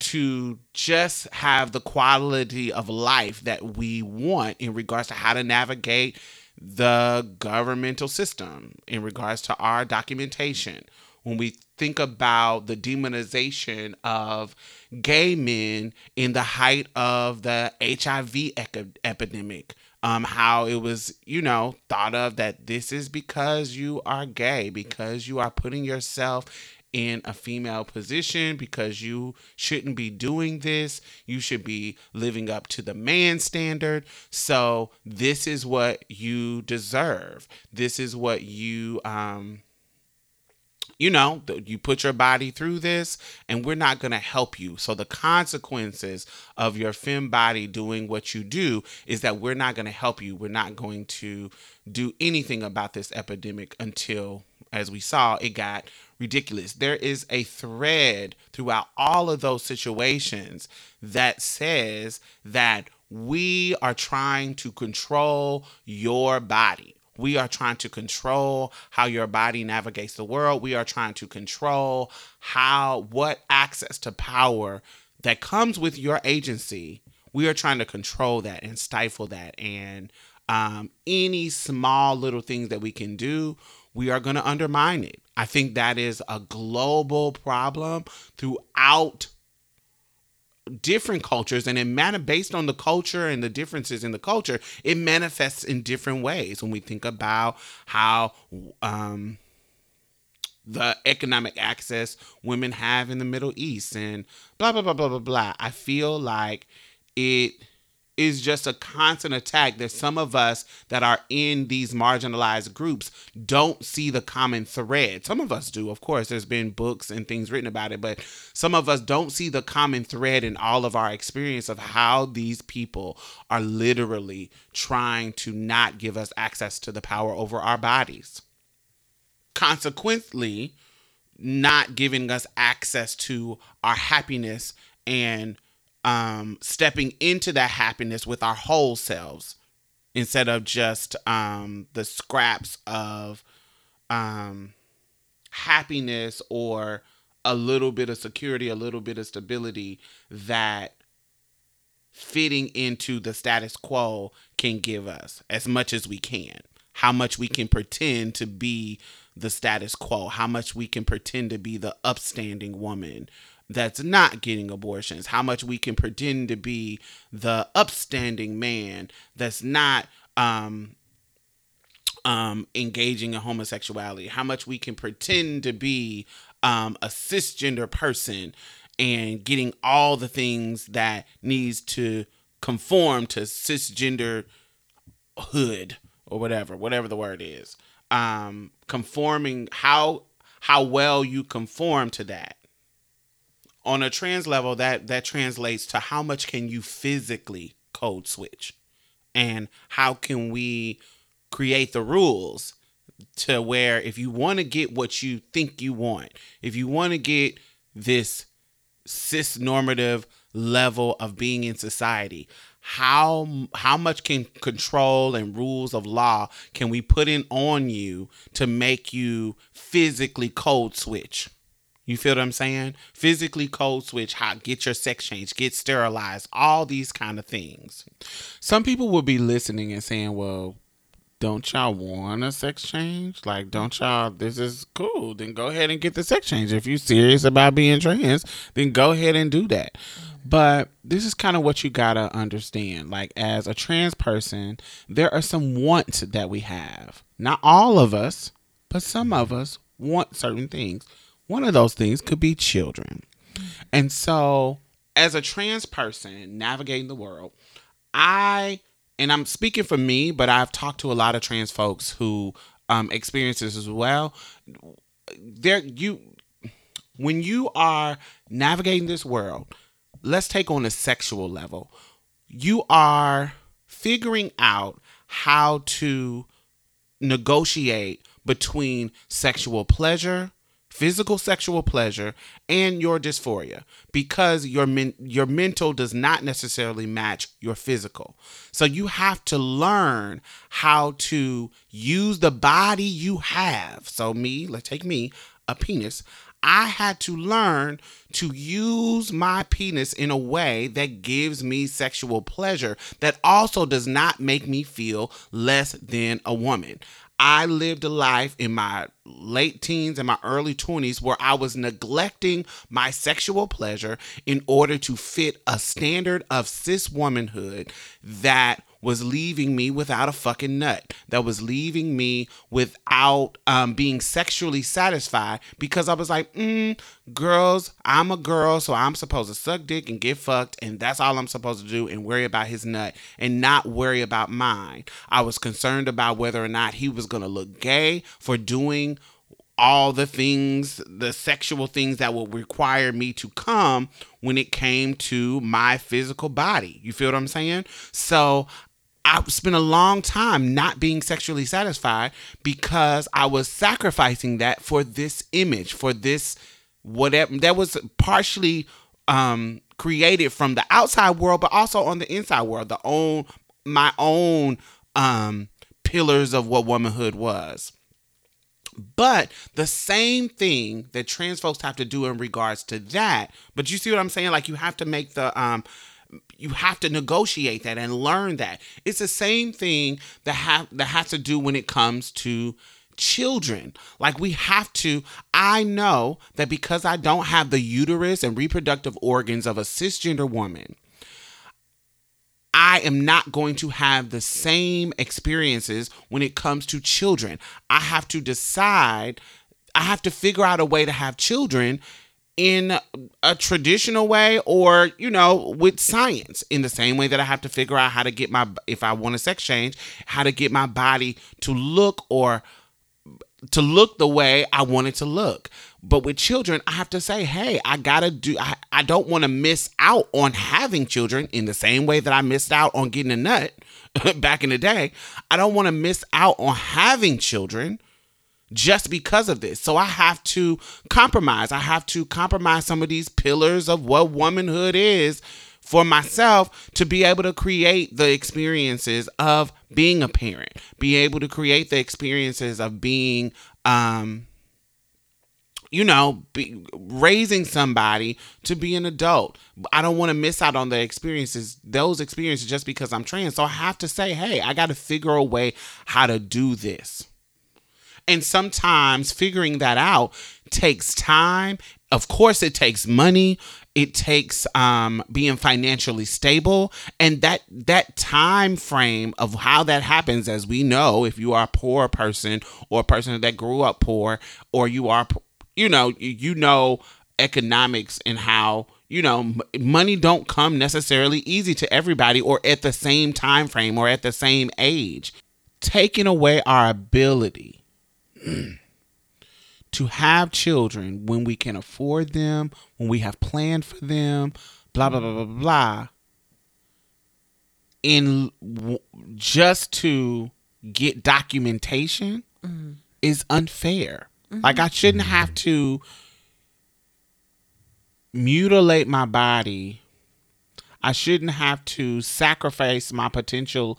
to just have the quality of life that we want in regards to how to navigate the governmental system, in regards to our documentation. When we think about the demonization of gay men in the height of the HIV ec- epidemic, um, how it was, you know, thought of that this is because you are gay, because you are putting yourself in a female position because you shouldn't be doing this. You should be living up to the man standard. So this is what you deserve. This is what you um you know, you put your body through this and we're not going to help you. So the consequences of your fem body doing what you do is that we're not going to help you. We're not going to do anything about this epidemic until as we saw it got ridiculous. There is a thread throughout all of those situations that says that we are trying to control your body. We are trying to control how your body navigates the world. We are trying to control how, what access to power that comes with your agency. We are trying to control that and stifle that. And um, any small little things that we can do, we are going to undermine it. I think that is a global problem throughout different cultures and it man based on the culture and the differences in the culture it manifests in different ways. When we think about how um the economic access women have in the middle east and blah blah blah blah blah blah i feel like it is just a constant attack that some of us that are in these marginalized groups don't see the common thread. Some of us do, of course. There's been books and things written about it, but some of us don't see the common thread in all of our experience of how these people are literally trying to not give us access to the power over our bodies. Consequently, not giving us access to our happiness and um, stepping into that happiness with our whole selves instead of just um, the scraps of um, happiness or a little bit of security, a little bit of stability that fitting into the status quo can give us as much as we can. How much we can pretend to be the status quo, how much we can pretend to be the upstanding woman, that's not getting abortions, how much we can pretend to be the upstanding man that's not um, um, engaging in homosexuality, how much we can pretend to be um, a cisgender person and getting all the things that needs to conform to cisgender hood or whatever, whatever the word is. Um, conforming how how well you conform to that on a trans level that that translates to how much can you physically code switch? And how can we create the rules to where if you want to get what you think you want if you want to get this cis normative level of being in society how how much can control and rules of law can we put in on you to make you physically code switch you feel what I'm saying? Physically code switch, hot, get your sex change, get sterilized, all these kind of things. Some people will be listening and saying, "Well, don't y'all want a sex change? Like, don't y'all, this is cool. Then go ahead and get the sex change. If you're serious about being trans, then go ahead and do that. But this is kind of what you gotta understand. Like, as a trans person, there are some wants that we have. Not all of us, but some of us want certain things. One of those things could be children. And so, as a trans person navigating the world, I and I'm speaking for me, but I've talked to a lot of trans folks who um, experience this as well. There, you when you are navigating this world, let's take on a sexual level. You are figuring out how to negotiate between sexual pleasure, physical sexual pleasure, and your dysphoria because your men- your mental does not necessarily match your physical. So you have to learn how to use the body you have. So me, let's take me, a penis. I had to learn to use my penis in a way that gives me sexual pleasure that also does not make me feel less than a woman. I lived a life in my late teens and my early 20s where I was neglecting my sexual pleasure in order to fit a standard of cis womanhood that was leaving me without a fucking nut, that was leaving me without um, being sexually satisfied because I was like, mm, girls, I'm a girl, so I'm supposed to suck dick and get fucked, and that's all I'm supposed to do and worry about his nut and not worry about mine. I was concerned about whether or not he was gonna look gay for doing all the things, the sexual things that would require me to come when it came to my physical body. You feel what I'm saying? So I spent a long time not being sexually satisfied because I was sacrificing that for this image, for this whatever that was partially um created from the outside world but also on the inside world, the own my own um pillars of what womanhood was. But the same thing that trans folks have to do in regards to that, but you see what I'm saying? Like you have to make the um you have to negotiate that and learn that. It's the same thing that have that has to do when it comes to children. Like we have to I know that because I don't have the uterus and reproductive organs of a cisgender woman, I am not going to have the same experiences when it comes to children. I have to decide, I have to figure out a way to have children in a traditional way or, you know, with science in the same way that I have to figure out how to get my, if I want a sex change, how to get my body to look or to look the way I want it to look. But with children, I have to say, hey, I gotta do, I, I don't wanna miss out on having children in the same way that I missed out on getting a nut [LAUGHS] back in the day. I don't wanna miss out on having children just because of this. So I have to compromise. I have to compromise some of these pillars of what womanhood is for myself to be able to create the experiences of being a parent, be able to create the experiences of being um you know, be, raising somebody to be an adult. I don't want to miss out on the experiences, those experiences just because I'm trans. So I have to say, hey, I got to figure a way how to do this. And sometimes figuring that out takes time. Of course, it takes money. It takes um, being financially stable, and that that time frame of how that happens, as we know, if you are a poor person or a person that grew up poor, or you are, you know, you know economics and how you know money don't come necessarily easy to everybody or at the same time frame or at the same age taking away our ability [CLEARS THROAT] to have children when we can afford them, when we have planned for them, blah blah blah blah blah. In w- just to get documentation mm-hmm. is unfair. Like I shouldn't mm-hmm. have to mutilate my body. I shouldn't have to sacrifice my potential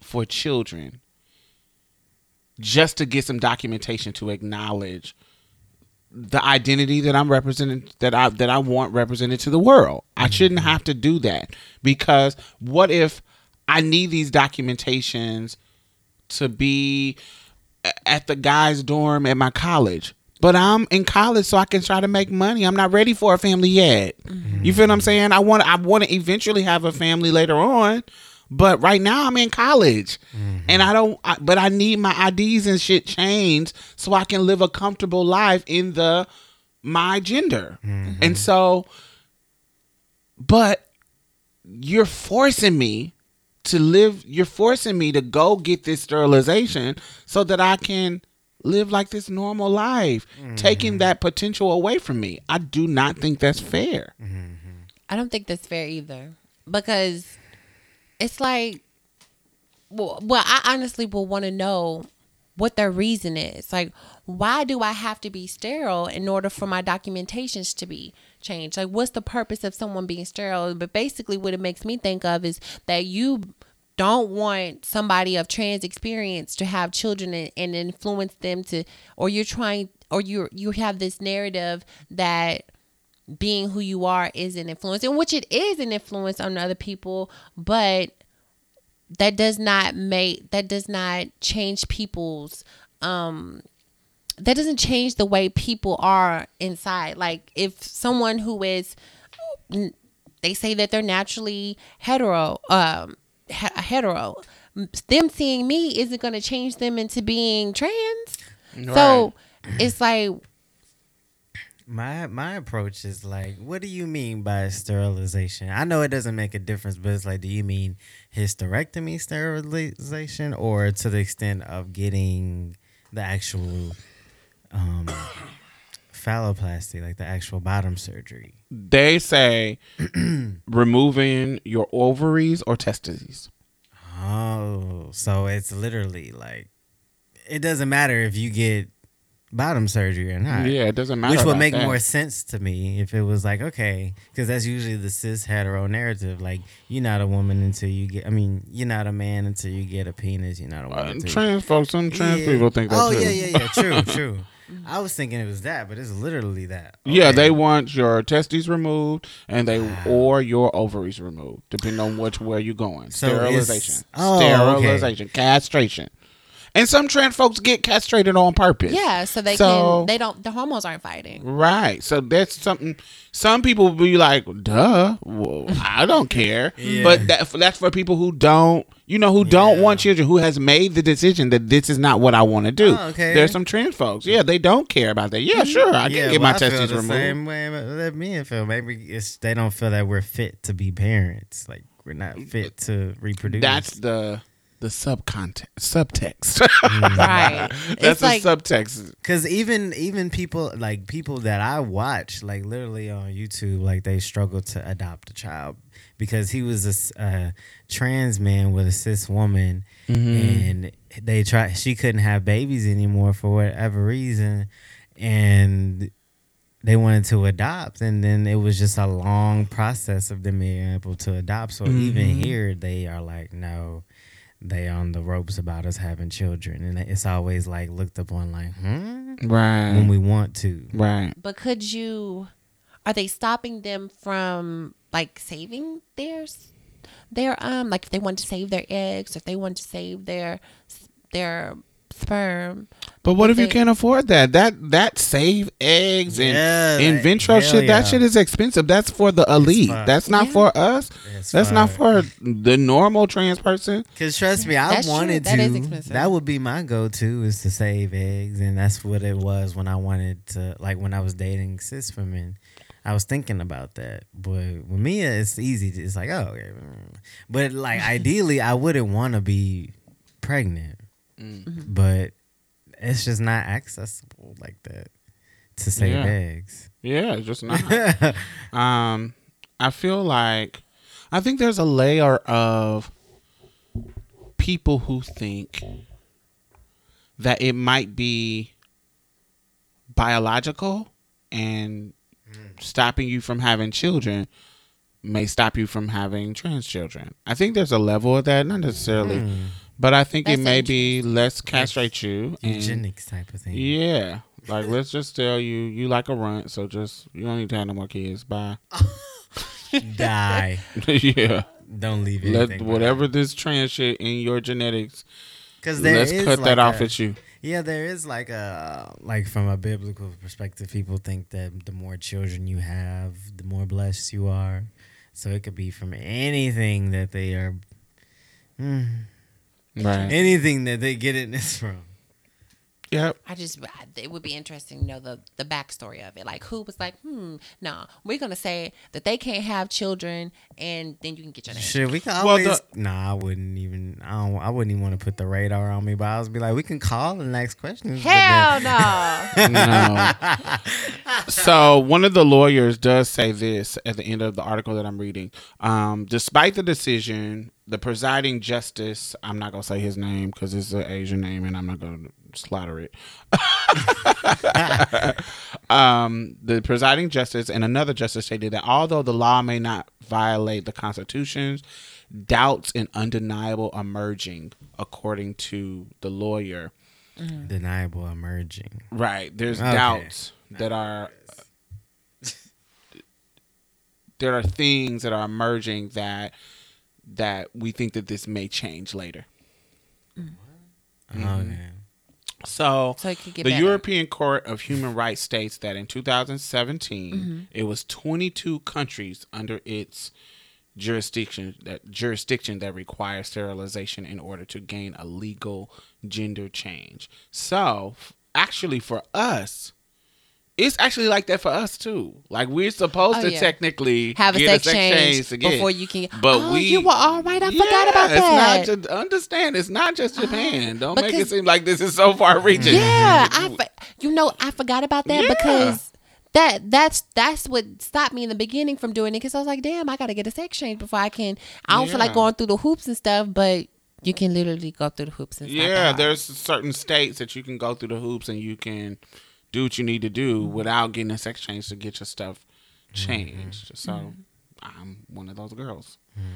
for children just to get some documentation to acknowledge the identity that I'm representing that I that I want represented to the world. I mm-hmm. shouldn't have to do that because what if I need these documentations to be at the guys' dorm at my college. But I'm in college so I can try to make money. I'm not ready for a family yet. Mm-hmm. You feel what I'm saying? I want I want to eventually have a family later on, but right now I'm in college. Mm-hmm. And I don't I, but I need my IDs and shit changed so I can live a comfortable life in the my gender. Mm-hmm. And so but you're forcing me to live you're forcing me to go get this sterilization so that I can live like this normal life taking mm-hmm. that potential away from me. I do not think that's fair. I don't think that's fair either. Because it's like, well, well I honestly will want to know what their reason is. Like, why do I have to be sterile in order for my documentations to be changed? Like, what's the purpose of someone being sterile? But basically, what it makes me think of is that you don't want somebody of trans experience to have children and, and influence them to, or you're trying, or you you have this narrative that being who you are is an influence, and which it is an influence on other people, but that does not make that does not change people's um that doesn't change the way people are inside. Like if someone who is they say that they're naturally hetero um he- hetero them seeing me isn't going to change them into being trans. So it's like My my approach is like, what do you mean by sterilization? I know it doesn't make a difference, but it's like, do you mean hysterectomy sterilization, or to the extent of getting the actual um, [COUGHS] phalloplasty, like the actual bottom surgery? they say [CLEARS THROAT] removing your ovaries or testes Oh, so it's literally like it doesn't matter if you get bottom surgery or not. yeah it doesn't matter Which would make that. more sense to me if it was like, okay, because that's usually the cis hetero narrative. Like, you're not a woman until you get, I mean, you're not a man until you get a penis. You're not a woman Uh, trans folks some trans Yeah. people think that Oh, too. yeah, yeah, yeah. True, [LAUGHS] true. I was thinking it was that, but it's literally that. Yeah, they want your testes removed and they or your ovaries removed, depending on which way you're going. So Sterilization, oh, okay. sterilization, castration, and some trans folks get castrated on purpose. yeah, so they So- can they don't the hormones aren't fighting. Right. So that's something. Some people will be like, "Duh, well, I don't [LAUGHS] care." Yeah. But that that's for people who don't, you know, who don't Yeah. want children, who has made the decision that this is not what I want to do. Oh, okay. There's some trans folks. Yeah, they don't care about that. Yeah, mm-hmm. sure, I can yeah, get well, my I feel testes the removed. Same way that me feel. Maybe it's they don't feel that we're fit to be parents. Like we're not mm, fit to reproduce. That's the the subcontext, subtext. [LAUGHS] Right. that's it's the like subtext. Cause even even people like people that I watch like literally on YouTube like they struggle to adopt a child because he was a trans man with a cis woman mm-hmm. and they try she couldn't have babies anymore for whatever reason and they wanted to adopt and then it was just a long process of them being able to adopt so even mm-hmm. here they are like no they on the ropes about us having children and it's always like looked upon like hmm Right. when we want to right. but could you are they stopping them from like saving theirs their um like if they want to save their eggs if they want to save their their sperm But what if you can't afford that? That that save eggs and Yeah, in that- vitro shit. yeah. That shit is expensive. That's for the elite. That's not Yeah. for us. It's That's not for the normal trans person. Cause trust me, I That's wanted That to. is expensive. That would be my go-to is to save eggs, and that's what it was when I wanted to. Like when I was dating cis women, I was thinking about that. But with Mia, it's easy. It's like oh, okay. but like [LAUGHS] ideally, I wouldn't want to be pregnant, mm-hmm. but it's just not accessible like that to save Yeah. eggs. Yeah, it's just not. [LAUGHS] um, I feel like I think there's a layer of people who think that it might be biological and stopping you from having children may stop you from having trans children. I think there's a level of that, not necessarily, but I think it may be less castrate you and Eugenics type of thing. yeah. Like [LAUGHS] let's just tell you you like a runt, so just you don't need to have no more kids. Bye. [LAUGHS] Die. [LAUGHS] yeah. Don't leave it. Let whatever this trans shit in your genetics Because there Let's is cut that like off at you. Yeah, there is like a like from a biblical perspective, people think that the more children you have, the more blessed you are. So it could be from anything that they are, mm, Right. anything that they get in this from. Yep. I just it would be interesting to know the the backstory of it. Like who was like, hmm, no, we're gonna say that they can't have children, and then you can get your name. Shit, we can Well, always. the- nah, I wouldn't even. I don't. I wouldn't even want to put the radar on me. But I was be like, we can call the next question. but then- Hell no. [LAUGHS] No. so one of the lawyers does say this at the end of the article that I'm reading. Um, despite the decision, the presiding justice, I'm not gonna say his name because it's an Asian name and I'm not gonna slaughter it. [LAUGHS] um, the presiding justice and another justice stated that although the law may not violate the constitutions, doubts and undeniable emerging, according to the lawyer. Deniable emerging. Right. There's Okay. doubts that are [LAUGHS] there are things that are emerging that that we think that this may change later. Okay. So, So it could get the better. European Court of Human Rights states that in 2017, Mm-hmm. it was 22 countries under its jurisdiction that jurisdiction that requires sterilization in order to gain a legal gender change. So, actually for us, it's actually like that for us too. Like we're supposed Oh, to yeah. technically Have a get sex change change before you can. But oh, we you were all right. I forgot about it's that. not just understand. It's not just [GASPS] Japan. Don't make it seem like this is so far reaching. Yeah, I [LAUGHS] you know I forgot about that Yeah. because that that's that's what stopped me in the beginning from doing it because I was like, damn, I gotta get a sex change before I can. I don't feel like going through the hoops and stuff, but you can literally go through the hoops and stuff. Yeah, there's certain states that you can go through the hoops and you can do what you need to do Mm-hmm. without getting a sex change to get your stuff mm-hmm. changed. So mm-hmm. I'm one of those girls. Mm-hmm.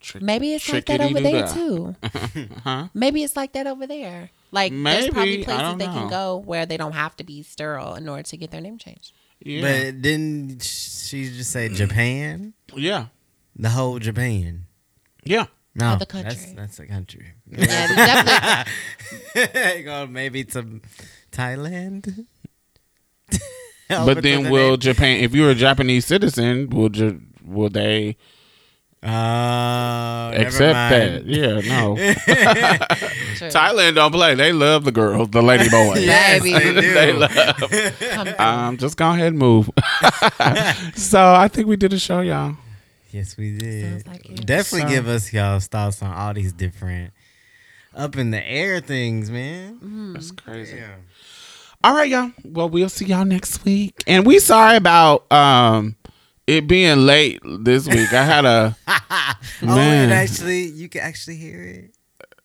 Trick- Maybe it's like that over there too. [LAUGHS] Huh? Maybe it's like that over there. Like there's probably places don't they can go where they don't have to be sterile in order to get their name changed. Yeah. But didn't she just say mm. Japan? yeah. The whole Japan. Yeah. No, the country. That's, that's a country. Yeah, definitely. [LAUGHS] Go maybe to Thailand. [LAUGHS] But then will Japan if you're a Japanese citizen, will ju- will they uh, accept that? Yeah, no. [LAUGHS] Thailand don't play. They love the girls, the lady boys. [LAUGHS] Yes, they they love. Um, just go ahead and move. so I think we did a show, y'all. Yes, we did. Like. Definitely So- give us y'all thoughts on all these different up in the air things, man. That's crazy. Yeah. All right, y'all. Well, we'll see y'all next week. And we sorry about um it being late this week. I had a [LAUGHS] Oh, and actually, you can actually hear it.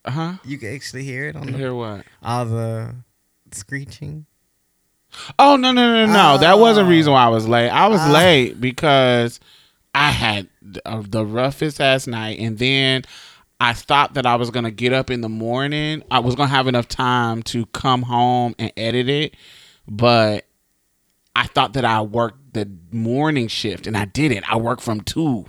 huh. You can actually hear it on the, Hear what? all the screeching. Oh no no no no! That wasn't reason why I was late. I was Oh. late because I had uh, the roughest ass night, and then I thought that I was gonna get up in the morning. I was gonna have enough time to come home and edit it, but I thought that I worked the morning shift, and I didn't. I worked from two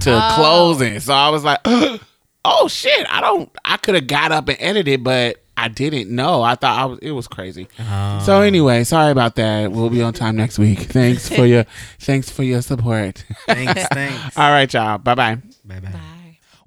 to closing, so I was like, [GASPS] "Oh shit!" I don't. I could have got up and edited, but I didn't know. I thought I was. It was crazy. So oh. anyway, sorry about that. We'll be on time next week. Thanks for your [LAUGHS] thanks for your support. Thanks, [LAUGHS] thanks. All right, y'all. Bye bye. bye bye. Bye.